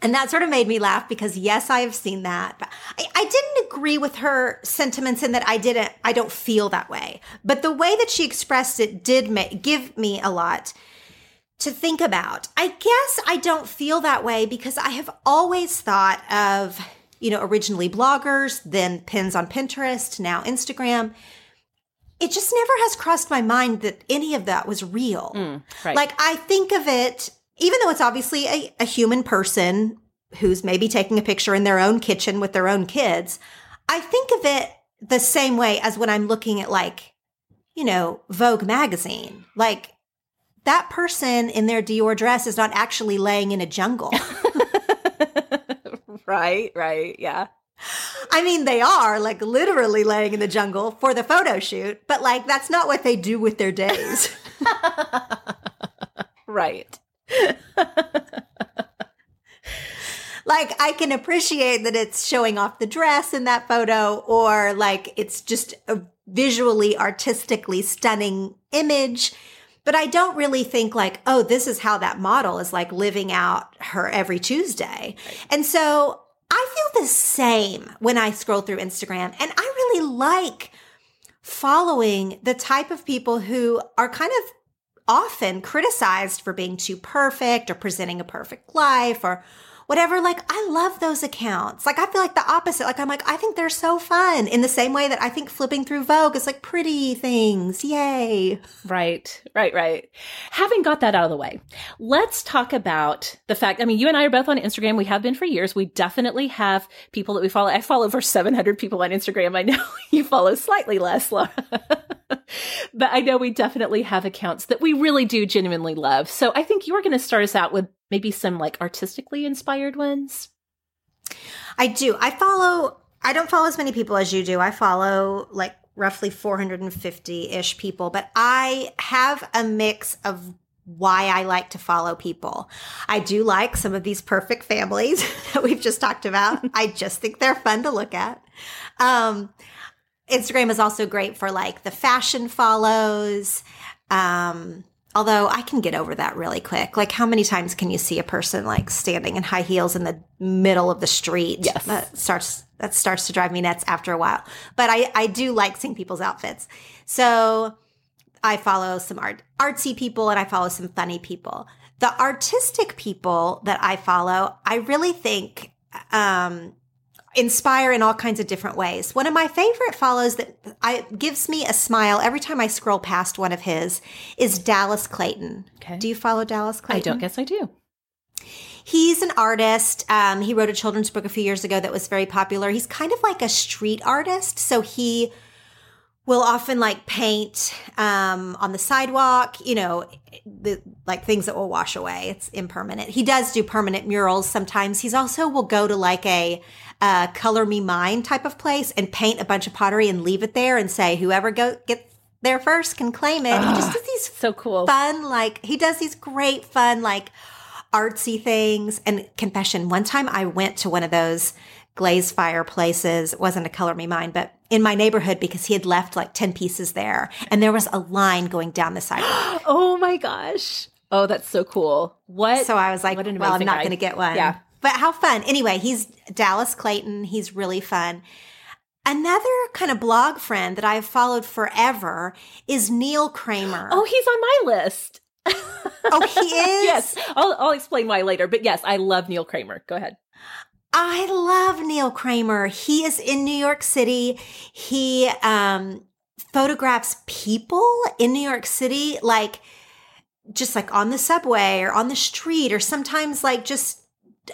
and that sort of made me laugh because yes, I have seen that. But I, I, didn't agree with her sentiments in that I didn't, I don't feel that way. But the way that she expressed it did make, give me a lot to think about. I guess I don't feel that way because I have always thought of, you know, originally bloggers, then pins on Pinterest, now Instagram. It just never has crossed my mind that any of that was real. Mm, right. Like I think of it even though it's obviously a, a human person who's maybe taking a picture in their own kitchen with their own kids, I think of it the same way as when I'm looking at like, you know, Vogue magazine. Like that person in their Dior dress is not actually laying in a jungle. [LAUGHS] right, right, yeah. I mean, they are like literally laying in the jungle for the photo shoot, but like that's not what they do with their days. [LAUGHS] right. Like I can appreciate that it's showing off the dress in that photo or like it's just a visually artistically stunning image. But I don't really think like, oh, this is how that model is like living out her every Tuesday. And so I feel the same when I scroll through Instagram. And I really like following the type of people who are kind of often criticized for being too perfect or presenting a perfect life or whatever. Like, I love those accounts. Like, I feel like the opposite. Like, I'm like, I think they're so fun in the same way that I think flipping through Vogue is like pretty things. Yay. Right, right, right. Having got that out of the way, let's talk about the fact. I mean, you and I are both on Instagram. We have been for years. We definitely have people that we follow. I follow over 700 people on Instagram. I know [LAUGHS] you follow slightly less, Laura. [LAUGHS] but I know we definitely have accounts that we really do genuinely love. So I think you were going to start us out with maybe some like artistically inspired ones? I do. I follow, I don't follow as many people as you do. I follow like roughly 450 ish people, but I have a mix of why I like to follow people. I do like some of these perfect families [LAUGHS] that we've just talked about. [LAUGHS] I just think they're fun to look at. Um, Instagram is also great for like the fashion follows. Um, Although I can get over that really quick. Like, how many times can you see a person like standing in high heels in the middle of the street? Yes, that starts that starts to drive me nuts after a while. But I I do like seeing people's outfits. So I follow some art artsy people and I follow some funny people. The artistic people that I follow, I really think um, inspire in all kinds of different ways. One of my favorite follows that I gives me a smile every time I scroll past one of his is Dallas Clayton. Okay. Do you follow Dallas Clayton? I don't guess I do. He's an artist. Um, he wrote a children's book a few years ago that was very popular. He's kind of like a street artist. So he will often like paint um, on the sidewalk, you know, the like things that will wash away. It's impermanent. He does do permanent murals sometimes. He's also will go to like a uh, color me mine type of place and paint a bunch of pottery and leave it there and say whoever go gets there first can claim it. he just does these so cool fun like he does these great fun like artsy things. And confession, one time I went to one of those glazed fireplaces. It wasn't a color me mine, but in my neighborhood because he had left like 10 pieces there and there was a line going down the sidewalk. [GASPS] oh my gosh. Oh, that's so cool. What? So I was like, well, I'm not going to get one. Yeah. But how fun. Anyway, he's Dallas Clayton. He's really fun. Another kind of blog friend that I've followed forever is Neil Kramer. Oh, he's on my list. [LAUGHS] oh, he is? yes. I'll, I'll explain why later. But yes, I love Neil Kramer. Go ahead. I love Neil Kramer. He is in New York City. He um, photographs people in New York City, like just like on the subway or on the street, or sometimes like just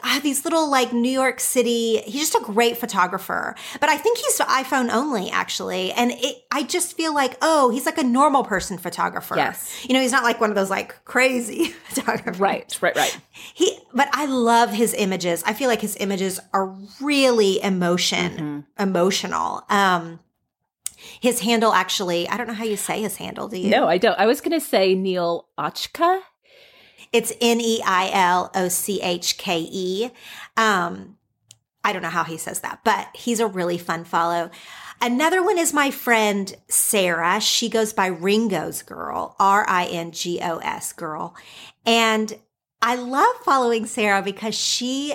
uh, these little like New York City. He's just a great photographer, but I think he's iPhone only actually. And it, I just feel like, oh, he's like a normal person photographer. Yes. You know, he's not like one of those like crazy [LAUGHS] photographers. Right, right, right. He, but I love his images. I feel like his images are really emotion, mm-hmm. emotional. Um, his handle actually, I don't know how you say his handle. Do you? No, I don't. I was going to say Neil Ochka it's N E I L O C H K E. Um, I don't know how he says that, but he's a really fun follow. Another one is my friend Sarah. She goes by Ringo's Girl, R I N G O S Girl. And I love following Sarah because she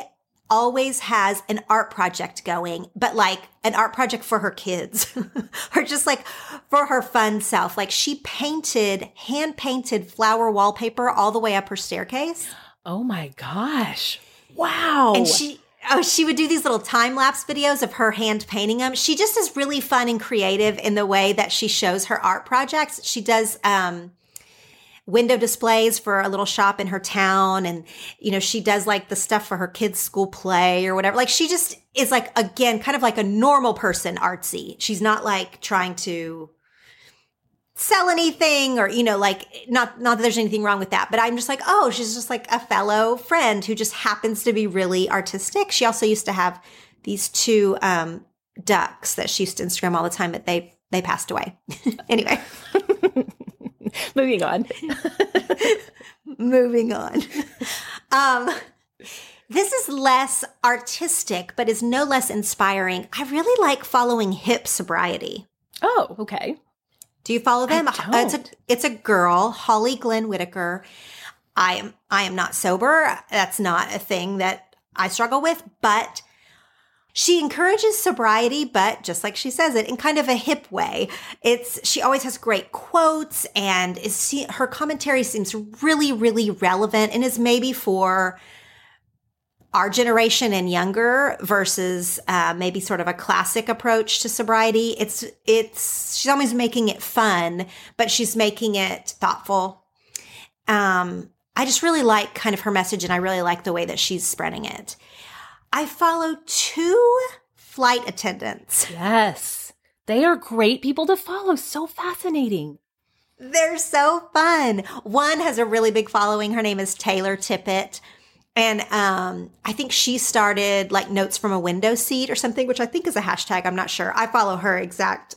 always has an art project going, but like an art project for her kids [LAUGHS] or just like for her fun self. Like she painted, hand painted flower wallpaper all the way up her staircase. Oh my gosh. Wow. And she, oh, she would do these little time lapse videos of her hand painting them. She just is really fun and creative in the way that she shows her art projects. She does, um, window displays for a little shop in her town and you know she does like the stuff for her kids school play or whatever. Like she just is like again kind of like a normal person artsy. She's not like trying to sell anything or you know like not not that there's anything wrong with that but i'm just like oh she's just like a fellow friend who just happens to be really artistic. She also used to have these two um ducks that she used to instagram all the time but they they passed away. [LAUGHS] Anyway [LAUGHS] [LAUGHS] Moving on. [LAUGHS] Moving on. Um, this is less artistic, but is no less inspiring. I really like following hip sobriety. Oh, okay. Do you follow them? Uh, It's a it's a girl, Holly Glenn Whitaker. I am I am not sober. That's not a thing that I struggle with, but she encourages sobriety, but just like she says it, in kind of a hip way. It's she always has great quotes, and is her commentary seems really, really relevant, and is maybe for our generation and younger versus uh, maybe sort of a classic approach to sobriety. It's it's she's always making it fun, but she's making it thoughtful. Um, I just really like kind of her message, and I really like the way that she's spreading it. I follow two flight attendants. Yes. They are great people to follow. So fascinating. They're so fun. One has a really big following. Her name is Taylor Tippett. And um, I think she started like notes from a window seat or something, which I think is a hashtag. I'm not sure. I follow her exact.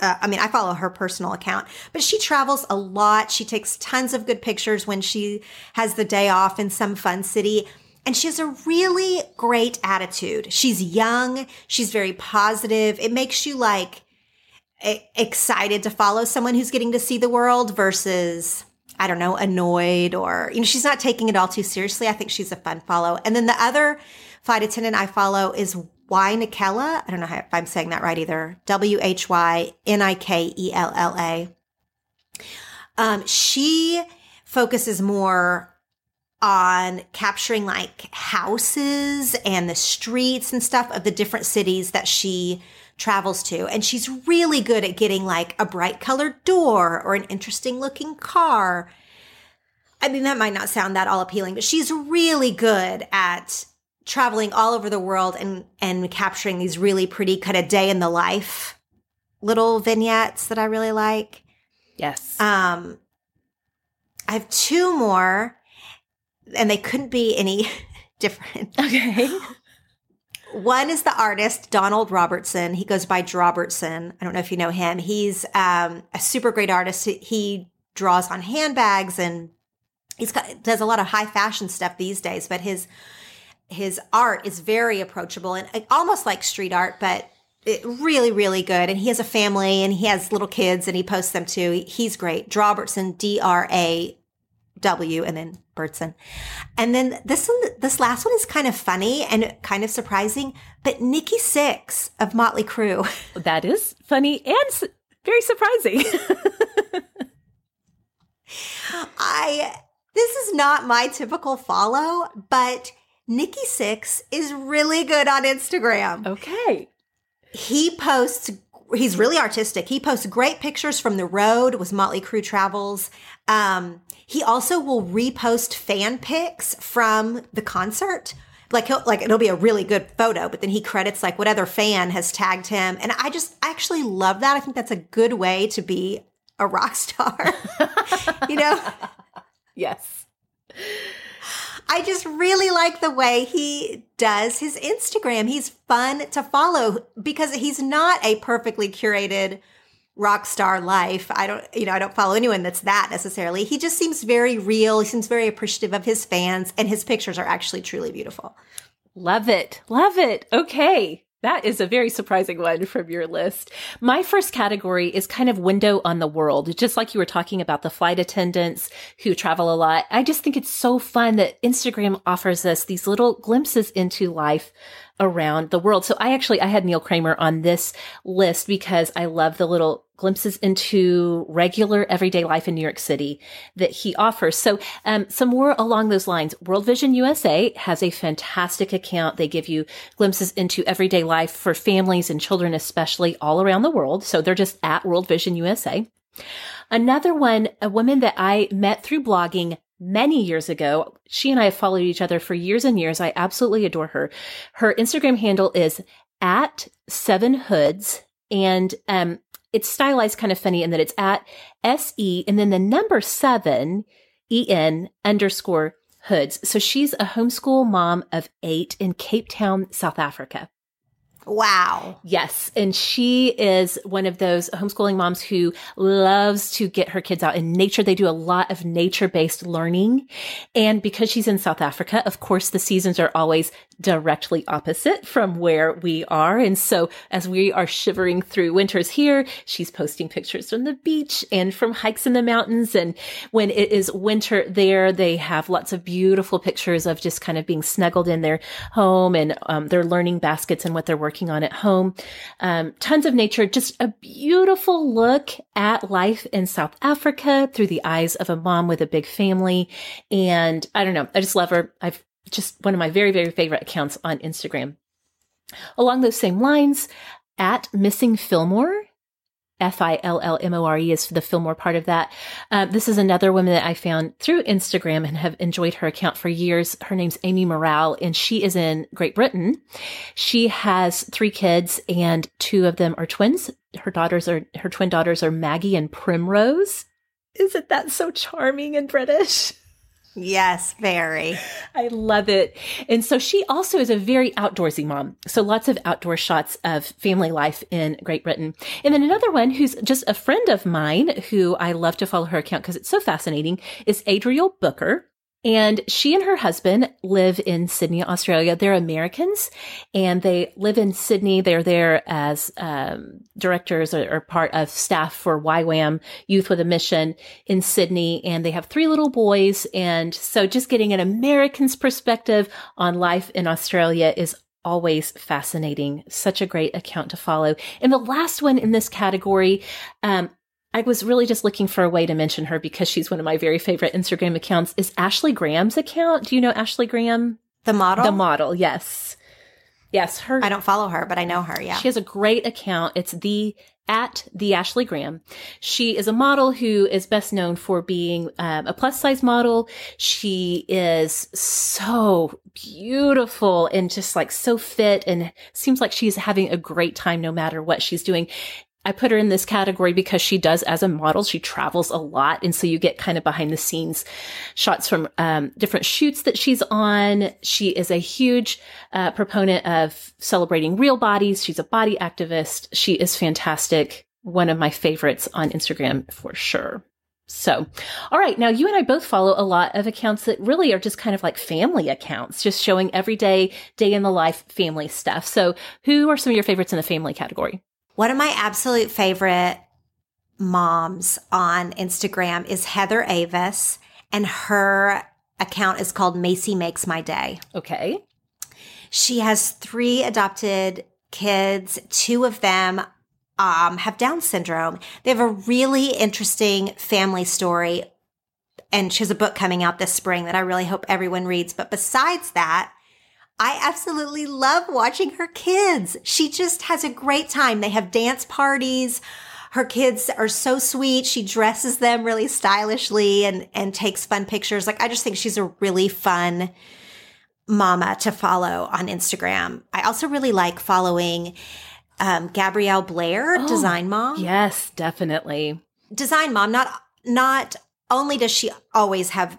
Uh, I mean, I follow her personal account, but she travels a lot. She takes tons of good pictures when she has the day off in some fun city. And she has a really great attitude. She's young. She's very positive. It makes you like excited to follow someone who's getting to see the world versus I don't know, annoyed or, you know, she's not taking it all too seriously. I think she's a fun follow. And then the other flight attendant I follow is Y Nikella. I don't know if I'm saying that right either. W H Y N I K E L L A. Um, she focuses more on capturing like houses and the streets and stuff of the different cities that she travels to. And she's really good at getting like a bright colored door or an interesting looking car. I mean, that might not sound that all appealing, but she's really good at traveling all over the world and, and capturing these really pretty kind of day in the life little vignettes that I really like. Yes. Um, I have two more and they couldn't be any [LAUGHS] different. Okay. One is the artist Donald Robertson. He goes by Drawbertson. I don't know if you know him. He's um, a super great artist. He draws on handbags and he's got does a lot of high fashion stuff these days. But his his art is very approachable and almost like street art, but it, really, really good. And he has a family and he has little kids and he posts them too. He's great. Drawbertson, D R A W and then Bertson. And then this one, this last one is kind of funny and kind of surprising, but Nikki Sixx of Motley Crue. [LAUGHS] That is funny and su- very surprising. [LAUGHS] I, this is not my typical follow, but Nikki Sixx is really good on Instagram. Okay. He posts he's really artistic. He posts great pictures from the road with Motley Crue travels. Um, he also will repost fan pics from the concert. Like he'll like it'll be a really good photo, but then he credits like what other fan has tagged him. And I just I actually love that. I think that's a good way to be a rock star. [LAUGHS] you know? Yes. I just really like the way he does his Instagram. He's fun to follow because he's not a perfectly curated rock star life. I don't, you know, I don't follow anyone that's that necessarily. He just seems very real. He seems very appreciative of his fans, and his pictures are actually truly beautiful. Love it. Love it. Okay. That is a very surprising one from your list. My first category is kind of window on the world. Just like you were talking about the flight attendants who travel a lot. I just think it's so fun that Instagram offers us these little glimpses into life around the world. So I actually, I had Neil Kramer on this list because I love the little glimpses into regular everyday life in New York City that he offers. So, um, some more along those lines. World Vision USA has a fantastic account. They give you glimpses into everyday life for families and children, especially all around the world. So they're just at World Vision USA. Another one, a woman that I met through blogging, many years ago. She and I have followed each other for years and years. I absolutely adore her. Her Instagram handle is at seven hoods and um it's stylized kind of funny in that it's at SE and then the number seven EN underscore hoods. So she's a homeschool mom of eight in Cape Town, South Africa. Wow. Yes. And she is one of those homeschooling moms who loves to get her kids out in nature. They do a lot of nature based learning. And because she's in South Africa, of course, the seasons are always directly opposite from where we are. And so as we are shivering through winters here, she's posting pictures from the beach and from hikes in the mountains. And when it is winter there, they have lots of beautiful pictures of just kind of being snuggled in their home and um, their learning baskets and what they're working on at home. Um, tons of nature, just a beautiful look at life in South Africa through the eyes of a mom with a big family. And I don't know. I just love her. I've just one of my very, very favorite accounts on Instagram. Along those same lines, at Missing Fillmore, F I L L M O R E is for the Fillmore part of that. Uh, this is another woman that I found through Instagram and have enjoyed her account for years. Her name's Amy Morale and she is in Great Britain. She has three kids and two of them are twins. Her daughters are, her twin daughters are Maggie and Primrose. Isn't that so charming and British? [LAUGHS] Yes, very. I love it. And so she also is a very outdoorsy mom. So lots of outdoor shots of family life in Great Britain. And then another one who's just a friend of mine who I love to follow her account because it's so fascinating is Adriel Booker. And she and her husband live in Sydney, Australia. They're Americans and they live in Sydney. They're there as um, directors or, or, part of staff for YWAM Youth with a Mission in Sydney. And they have three little boys. And so just getting an American's perspective on life in Australia is always fascinating. Such a great account to follow. And the last one in this category, um, I was really just looking for a way to mention her because she's one of my very favorite Instagram accounts is Ashley Graham's account. Do you know Ashley Graham? The model? The model, yes. Yes, her I don't follow her, but I know her, yeah. She has a great account. It's the at the Ashley Graham. She is a model who is best known for being um, a plus size model. She is so beautiful and just like so fit and seems like she's having a great time no matter what she's doing. I put her in this category because she does as a model. She travels a lot. And so you get kind of behind the scenes shots from um, different shoots that she's on. She is a huge uh, proponent of celebrating real bodies. She's a body activist. She is fantastic. One of my favorites on Instagram for sure. So, all right. Now you and I both follow a lot of accounts that really are just kind of like family accounts, just showing everyday, day in the life family stuff. So who are some of your favorites in the family category? One of my absolute favorite moms on Instagram is Heather Avis, and her account is called Macy Makes My Day. Okay. She has three adopted kids. Two of them um, have Down syndrome. They have a really interesting family story. And she has a book coming out this spring that I really hope everyone reads. But besides that, I absolutely love watching her kids. She just has a great time. They have dance parties. Her kids are so sweet. She dresses them really stylishly and, and takes fun pictures. Like, I just think she's a really fun mama to follow on Instagram. I also really like following um, Gabrielle Blair, oh, Design Mom. Yes, definitely. Design Mom. Not not only does she always have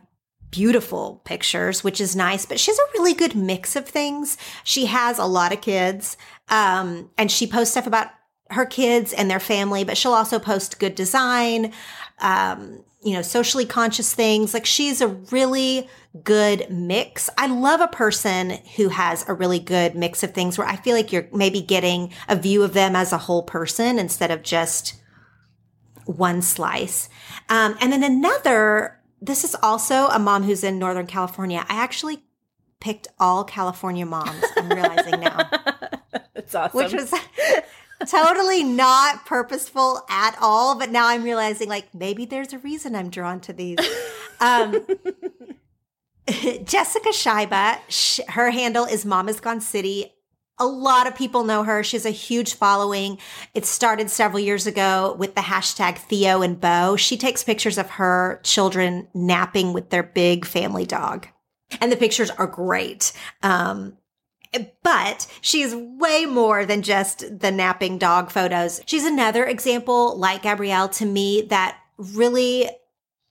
beautiful pictures, which is nice, but she has a really good mix of things. She has a lot of kids, um, and she posts stuff about her kids and their family, but she'll also post good design, um, you know, socially conscious things. Like she's a really good mix. I love a person who has a really good mix of things where I feel like you're maybe getting a view of them as a whole person instead of just one slice. Um, and then another this is also a mom who's in Northern California. I actually picked all California moms. I'm realizing now. [LAUGHS] That's awesome. Which was totally not purposeful at all. But now I'm realizing like maybe there's a reason I'm drawn to these. Um, [LAUGHS] Jessica Shyba, her handle is Mama's Gone City a lot of people know her. She has a huge following. It started several years ago with the hashtag Theo and Beau. She takes pictures of her children napping with their big family dog. And the pictures are great. Um, but she's way more than just the napping dog photos. She's another example, like Gabrielle, to me, that really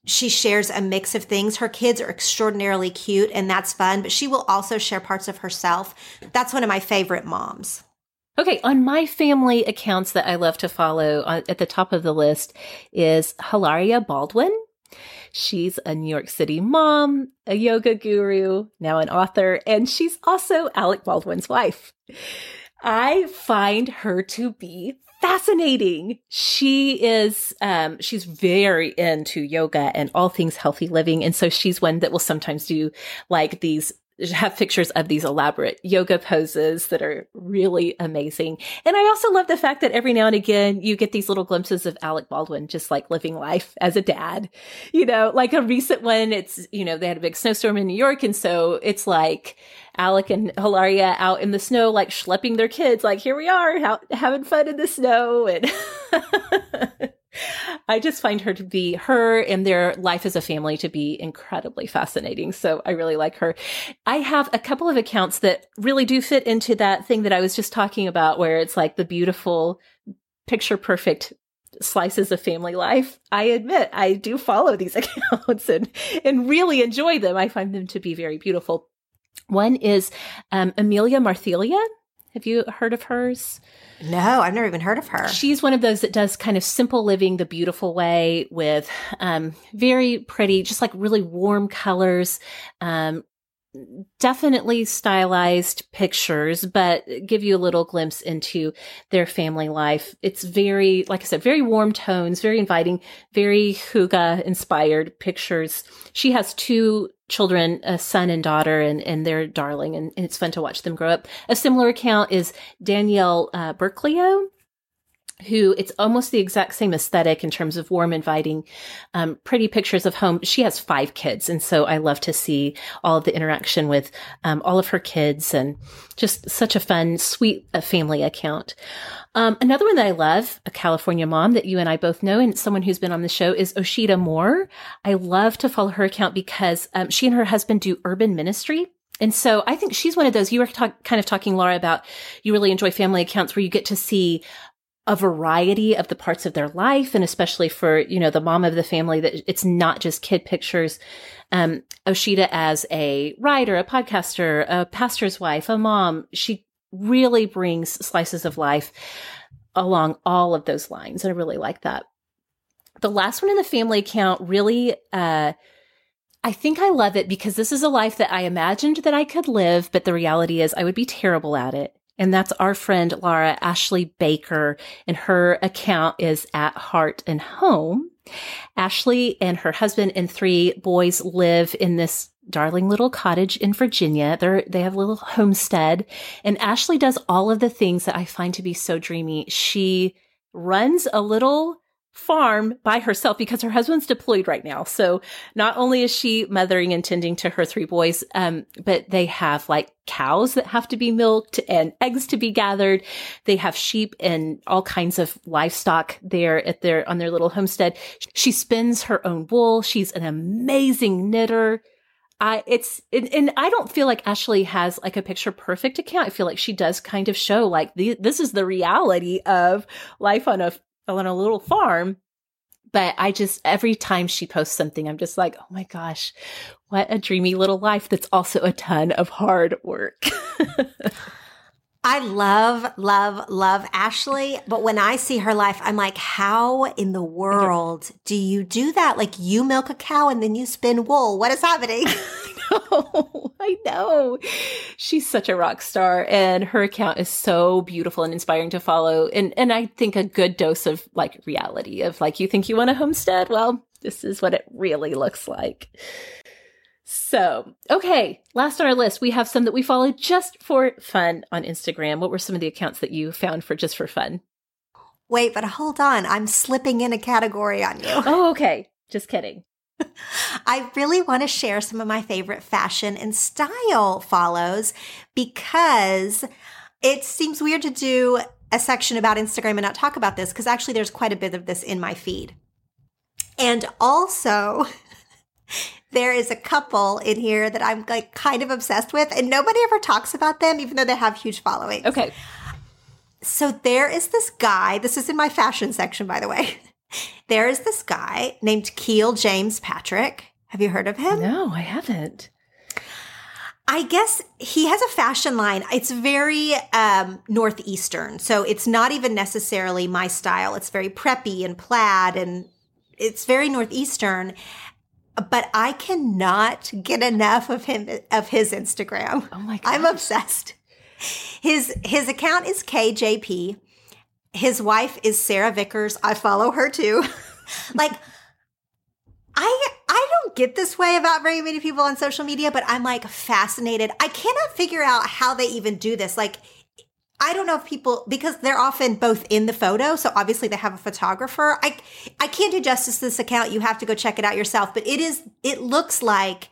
she shares a mix of things. Her kids are extraordinarily cute and that's fun, but she will also share parts of herself. That's one of my favorite moms. Okay, on my family accounts that I love to follow uh, at the top of the list is Hilaria Baldwin. She's a New York City mom, a yoga guru, now an author, and she's also Alec Baldwin's wife. I find her to be fascinating. She is, um, she's very into yoga and all things healthy living. And so she's one that will sometimes do like these have pictures of these elaborate yoga poses that are really amazing. And I also love the fact that every now and again you get these little glimpses of Alec Baldwin just like living life as a dad. You know, like a recent one, it's, you know, they had a big snowstorm in New York. And so it's like Alec and Hilaria out in the snow, like schlepping their kids, like, here we are ha- having fun in the snow. And [LAUGHS] I just find her to be her and their life as a family to be incredibly fascinating. So I really like her. I have a couple of accounts that really do fit into that thing that I was just talking about, where it's like the beautiful, picture perfect slices of family life. I admit I do follow these [LAUGHS] accounts and, and really enjoy them. I find them to be very beautiful. One is um, Amelia Marthelia. Have you heard of hers? No, I've never even heard of her. She's one of those that does kind of simple living the beautiful way with um, very pretty, just like really warm colors, um, definitely stylized pictures, but give you a little glimpse into their family life. It's very, like I said, very warm tones, very inviting, very hygge inspired pictures. She has two children, a son and daughter, and, and they're darling, and, and it's fun to watch them grow up. A similar account is Danielle uh, Berklio who it's almost the exact same aesthetic in terms of warm, inviting, um, pretty pictures of home. She has five kids. And so I love to see all of the interaction with, um, all of her kids and just such a fun, sweet uh, family account. Um, another one that I love, a California mom that you and I both know and someone who's been on the show is Osheta Moore. I love to follow her account because, um, she and her husband do urban ministry. And so I think she's one of those you were talk, kind of talking, Laura, about you really enjoy family accounts where you get to see a variety of the parts of their life. And especially for, you know, the mom of the family that it's not just kid pictures. Um, Osheta as a writer, a podcaster, a pastor's wife, a mom, she really brings slices of life along all of those lines. And I really like that. The last one in the family account really, uh, I think I love it because this is a life that I imagined that I could live, but the reality is I would be terrible at it. And that's our friend Laura Ashley Baker. And her account is at Heart and Home. Ashley and her husband and three boys live in this darling little cottage in Virginia. They're, they have a little homestead and Ashley does all of the things that I find to be so dreamy. She runs a little farm by herself because her husband's deployed right now. So not only is she mothering and tending to her three boys, um, but they have like cows that have to be milked and eggs to be gathered. They have sheep and all kinds of livestock there at their, on their little homestead. She spins her own wool. She's an amazing knitter. I it's and, and, I don't feel like Ashley has like a picture perfect account. I feel like she does kind of show like the, this is the reality of life on a on a little farm. But I just, every time she posts something, I'm just like, oh my gosh, what a dreamy little life that's also a ton of hard work. [LAUGHS] I love, love, love Ashley. But when I see her life, I'm like, how in the world do you do that? Like you milk a cow and then you spin wool. What is happening? [LAUGHS] know. [LAUGHS] I know. She's such a rock star and her account is so beautiful and inspiring to follow. And, and I think a good dose of like reality of like, you think you want a homestead? Well, this is what it really looks like. So, okay, last on our list, we have some that we follow just for fun on Instagram. What were some of the accounts that you found for just for fun? Wait, but hold on. I'm slipping in a category on you. Oh, okay. Just kidding. I really want to share some of my favorite fashion and style follows because it seems weird to do a section about Instagram and not talk about this because actually there's quite a bit of this in my feed. And also, [LAUGHS] there is a couple in here that I'm like kind of obsessed with, and nobody ever talks about them, even though they have huge followings. Okay. So there is this guy. This is in my fashion section, by the way. There is this guy named Kiel James Patrick. Have you heard of him? No, I haven't. I guess he has a fashion line. It's very um, northeastern, so it's not even necessarily my style. It's very preppy and plaid, and it's very northeastern. but I cannot get enough of him of his Instagram. Oh my god. I'm obsessed. His his account is KJP. His wife is Sarah Vickers. I follow her too. [LAUGHS] like I I don't get this way about very many people on social media, but I'm like fascinated. I cannot figure out how they even do this. Like I don't know if people because they're often both in the photo, so obviously they have a photographer. I I can't do justice to this account. You have to go check it out yourself, but it is it looks like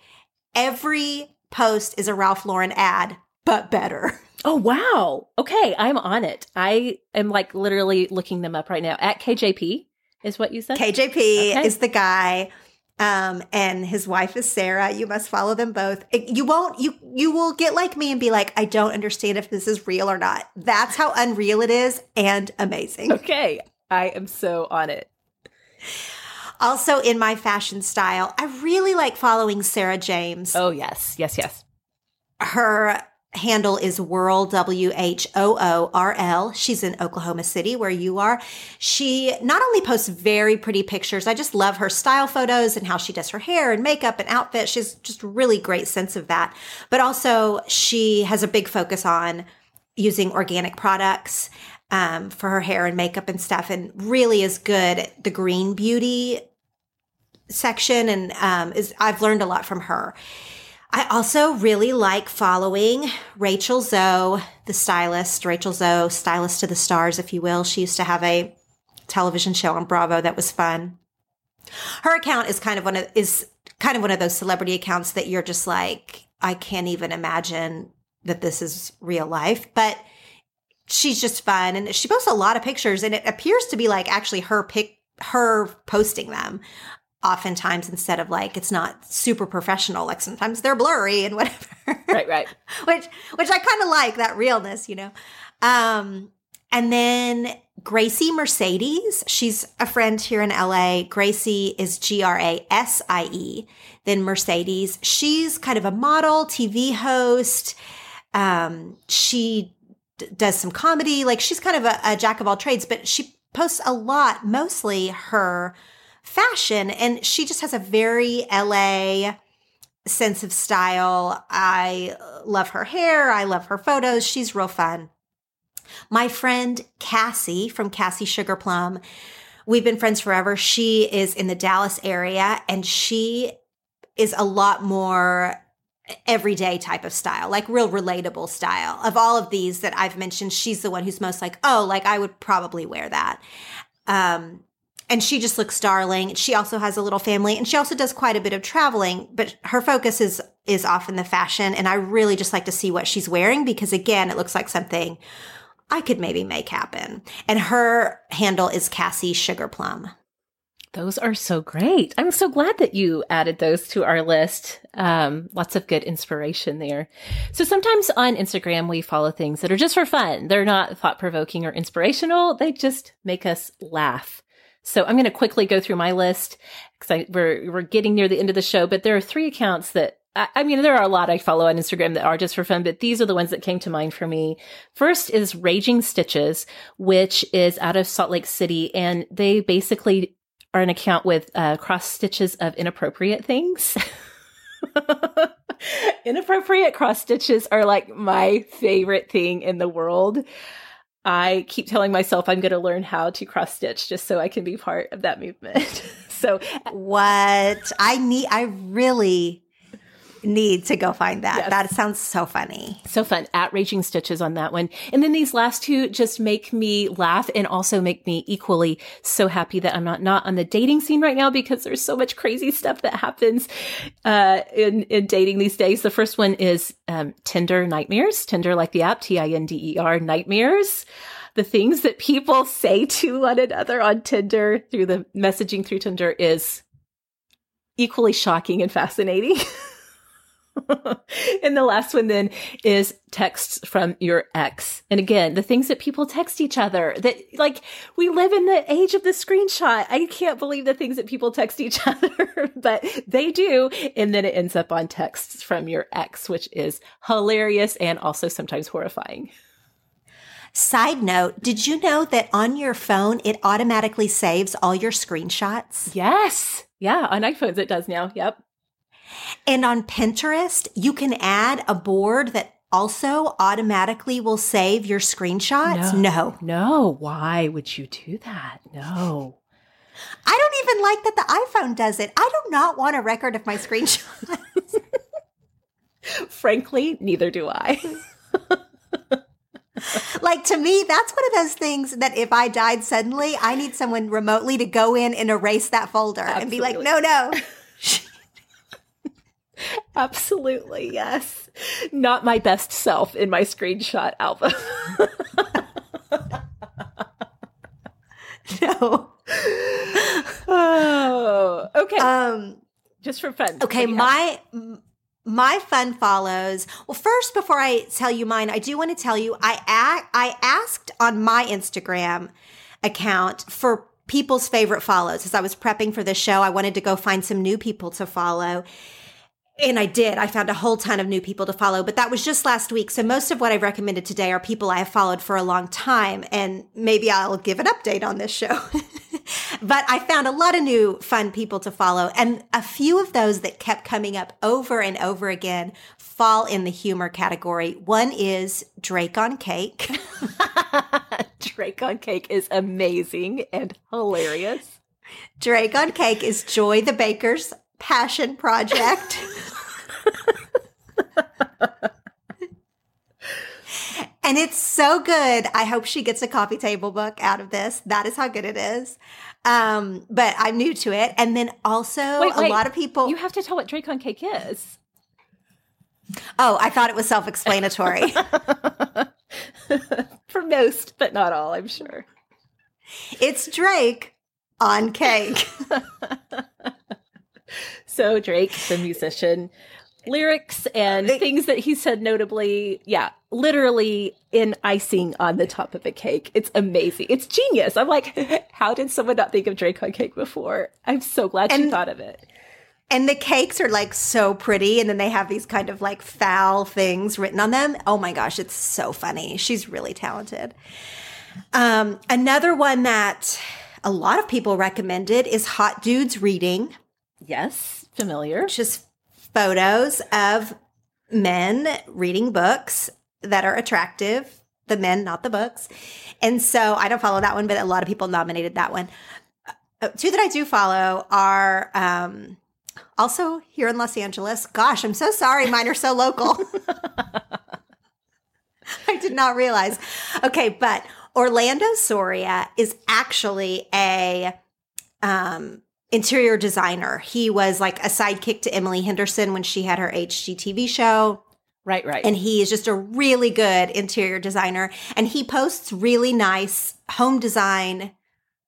every post is a Ralph Lauren ad, but better. [LAUGHS] Oh wow. Okay, I'm on it. I am like literally looking them up right now. At KJP is what you said? KJP Okay. is the guy. Um, and his wife is Sarah. You must follow them both. It- You won't, you, you will get like me and be like, I don't understand if this is real or not. That's how unreal it is and amazing. Okay. I am so on it. Also, in my fashion style, I really like following Sarah James. Oh yes. Yes, yes. Her handle is Whoorl, W H O O R L. She's in Oklahoma City, where you are. She not only posts very pretty pictures, I just love her style photos and how she does her hair and makeup and outfit. She's just really great sense of that. But also, she has a big focus on using organic products um, for her hair and makeup and stuff, and really is good at the green beauty section. And um, is I've learned a lot from her. I also really like following Rachel Zoe, the stylist, Rachel Zoe, stylist to the stars, if you will. She used to have a television show on Bravo that was fun. Her account is kind of one of is kind of one of those celebrity accounts that you're just like, I can't even imagine that this is real life, but she's just fun and she posts a lot of pictures and it appears to be like actually her pick her posting them oftentimes instead of like it's not super professional like sometimes they're blurry and whatever Right, right. [LAUGHS] which which I kind of like that realness, you know. Um and then Grasie Mercedes, she's a friend here in LA. Grasie is G R A S I E. Then Mercedes, she's kind of a model, TV host. Um she d- does some comedy, like she's kind of a, a jack of all trades, but she posts a lot, mostly her fashion and she just has a very LA sense of style. I love her hair. I love her photos. She's real fun. My friend Cassie from Cassie Sugar Plum, we've been friends forever. She is in the Dallas area and she is a lot more everyday type of style, like real relatable style. Of all of these that I've mentioned, she's the one who's most like, oh, like I would probably wear that. Um, and she just looks darling. She also has a little family and she also does quite a bit of traveling, but her focus is is often the fashion and I really just like to see what she's wearing because again, it looks like something I could maybe make happen. And her handle is Cassie Sugar Plum. Those are so great. I'm so glad that you added those to our list. Um, lots of good inspiration there. So sometimes on Instagram, we follow things that are just for fun. They're not thought provoking or inspirational. They just make us laugh. So I'm going to quickly go through my list because we're, we're getting near the end of the show, but there are three accounts that I I mean, there are a lot I follow on Instagram that are just for fun, but these are the ones that came to mind for me. First is Raging Stitches, which is out of Salt Lake City, and they basically are an account with uh, cross stitches of inappropriate things. [LAUGHS] inappropriate cross stitches are like my favorite thing in the world. I keep telling myself I'm going to learn how to cross stitch just so I can be part of that movement. [LAUGHS] so What? I need I really need to go find that. Yes. That sounds so funny. So fun at Raging Stitches on that one. And then these last two just make me laugh and also make me equally so happy that I'm not, not on the dating scene right now because there's so much crazy stuff that happens, uh, in, in dating these days. The first one is, um, Tinder Nightmares. Tinder like the app, T-I-N-D-E-R Nightmares. The things that people say to one another on Tinder through the messaging through Tinder is equally shocking and fascinating. [LAUGHS] [LAUGHS] and the last one then is texts from your ex. And again, the things that people text each other that like we live in the age of the screenshot. I can't believe the things that people text each [LAUGHS] other, but they do. And then it ends up on texts from your ex, which is hilarious and also sometimes horrifying. Side note, did you know that on your phone it automatically saves all your screenshots? Yes. Yeah, on iPhones it does now. Yep. And on Pinterest, you can add a board that also automatically will save your screenshots. No. No. No. Why would you do that? No. I don't even like that the iPhone does it. I do not want a record of my screenshots. [LAUGHS] Frankly, neither do I. [LAUGHS] like to me, that's one of those things that if I died suddenly, I need someone remotely to go in and erase that folder and be like, no, no. [LAUGHS] [LAUGHS] Absolutely, yes. Not my best self in my screenshot album. [LAUGHS] no. oh, okay. Um, Just for fun. okay, you have? my my fun follows. Well, first before I tell you mine, I do want to tell you I a- I asked on my Instagram account for people's favorite follows as I was prepping for this show. I wanted to go find some new people to follow. And I did. I found a whole ton of new people to follow, but that was just last week. So most of what I've recommended today are people I have followed for a long time. And maybe I'll give an update on this show. [LAUGHS] but I found a lot of new fun people to follow. And a few of those that kept coming up over and over again fall in the humor category. One is Drake on Cake. [LAUGHS] Drake on Cake is amazing and hilarious. Drake on Cake is Joy the Baker's passion project. [LAUGHS] and it's so good. I hope she gets a coffee table book out of this. That is how good it is. Um, but I'm new to it. And then also Wait, a lot of people. You have to tell what Drake on Cake is. oh, I thought it was self explanatory. [LAUGHS] For most, but not all, I'm sure. it's Drake on cake. [LAUGHS] So Drake, the musician, lyrics and things that he said notably, yeah, literally in icing on the top of a cake. It's amazing. It's genius. I'm like, [LAUGHS] how did someone not think of Drake on cake before? I'm so glad she And- thought of it. And the cakes are like so pretty. And then they have these kind of like foul things written on them. Oh my gosh, it's so funny. She's really talented. Um, another one that a lot of people recommended is Hot Dudes Reading, Yes, familiar. just photos of men reading books that are attractive. The men, not the books. And so I don't follow that one, but a lot of people nominated that one. Uh, two that I do follow are um, also here in Los Angeles. Gosh, I'm so sorry. Mine are so local. [LAUGHS] I did not realize. Okay, but Orlando Soria is actually a um, interior designer. He was like a sidekick to Emily Henderson when she had her HGTV show. Right, right. And he is just a really good interior designer. And he posts really nice home design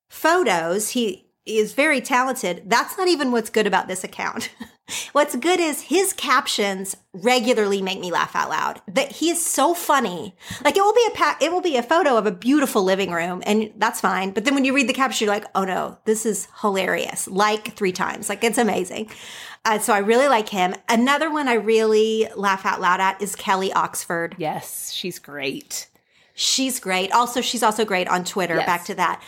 photos. He is very talented. That's not even what's good about this account. [LAUGHS] what's good is his captions regularly make me laugh out loud. That he is so funny. Like it will be a pa- it will be a photo of a beautiful living room and that's fine. But then when you read the caption you're like, "Oh no, this is hilarious." Like 3 times. Like it's amazing. Uh, so I really like him. Another one I really laugh out loud at is Kelly Oxford. yes, she's great. She's great. Also, she's also great on Twitter. Yes. Back to that.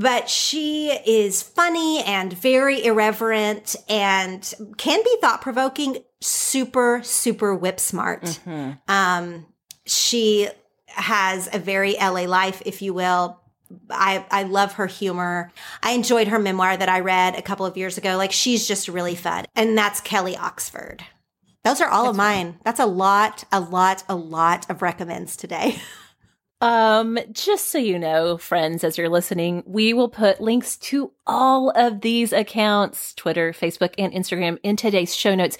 But she is funny and very irreverent and can be thought provoking, super, super whip smart. Um, she has a very LA life, if you will. I, I love her humor. I enjoyed her memoir that I read a couple of years ago. Like she's just really fun. And that's Kelly Oxford. Those are all of mine. That's a lot, a lot, a lot of recommends today. [LAUGHS] Um, just so you know, friends, as you're listening, we will put links to all of these accounts, Twitter, Facebook, and Instagram in today's show notes.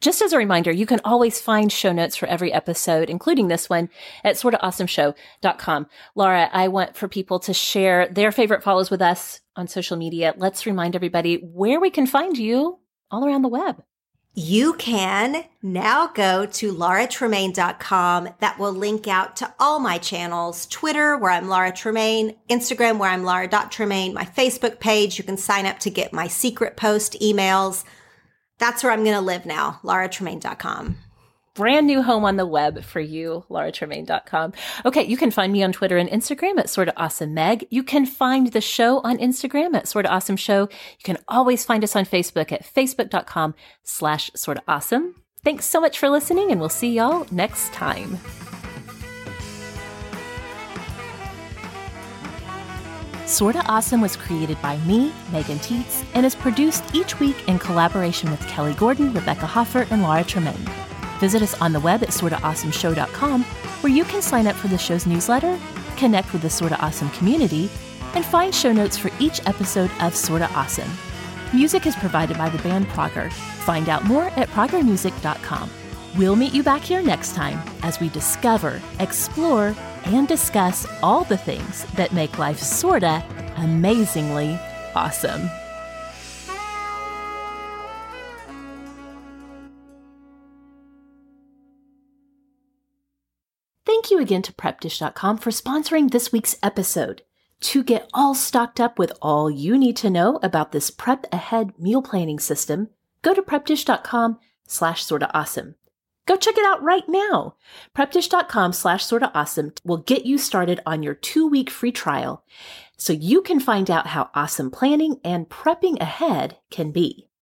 Just as a reminder, you can always find show notes for every episode, including this one at sortaawesomeshow.com. Laura, I want for people to share their favorite follows with us on social media. Let's remind everybody where we can find you all around the web. You can now go to lauratremaine.com. That will link out to all my channels Twitter, where I'm Laura Tremaine, Instagram, where I'm Laura.Tremaine, my Facebook page. You can sign up to get my secret post emails. That's where I'm going to live now, lauratremaine.com. brand new home on the web for you, lauratremaine.com. Okay, you can find me on Twitter and Instagram at Sorta Awesome Meg. You can find the show on Instagram at Sorta Awesome Show. You can always find us on Facebook at facebook.com slash sorta awesome. Thanks so much for listening, and we'll see y'all next time. Sorta Awesome was created by me, Megan Tietz, and is produced each week in collaboration with Kelly Gordon, Rebecca Hoffer, and Laura Tremaine. Visit us on the web at sortaawesomeshow.com, where you can sign up for the show's newsletter, connect with the Sorta Awesome community, and find show notes for each episode of Sorta Awesome. Music is provided by the band Progger. Find out more at proggermusic.com. We'll meet you back here next time as we discover, explore, and discuss all the things that make life sorta amazingly awesome. Thank you again to PrepDish.com for sponsoring this week's episode. To get all stocked up with all you need to know about this prep ahead meal planning system, go to PrepDish.com slash sorta awesome. Go check it out right now. PrepDish.com slash sorta awesome will get you started on your two week free trial so you can find out how awesome planning and prepping ahead can be.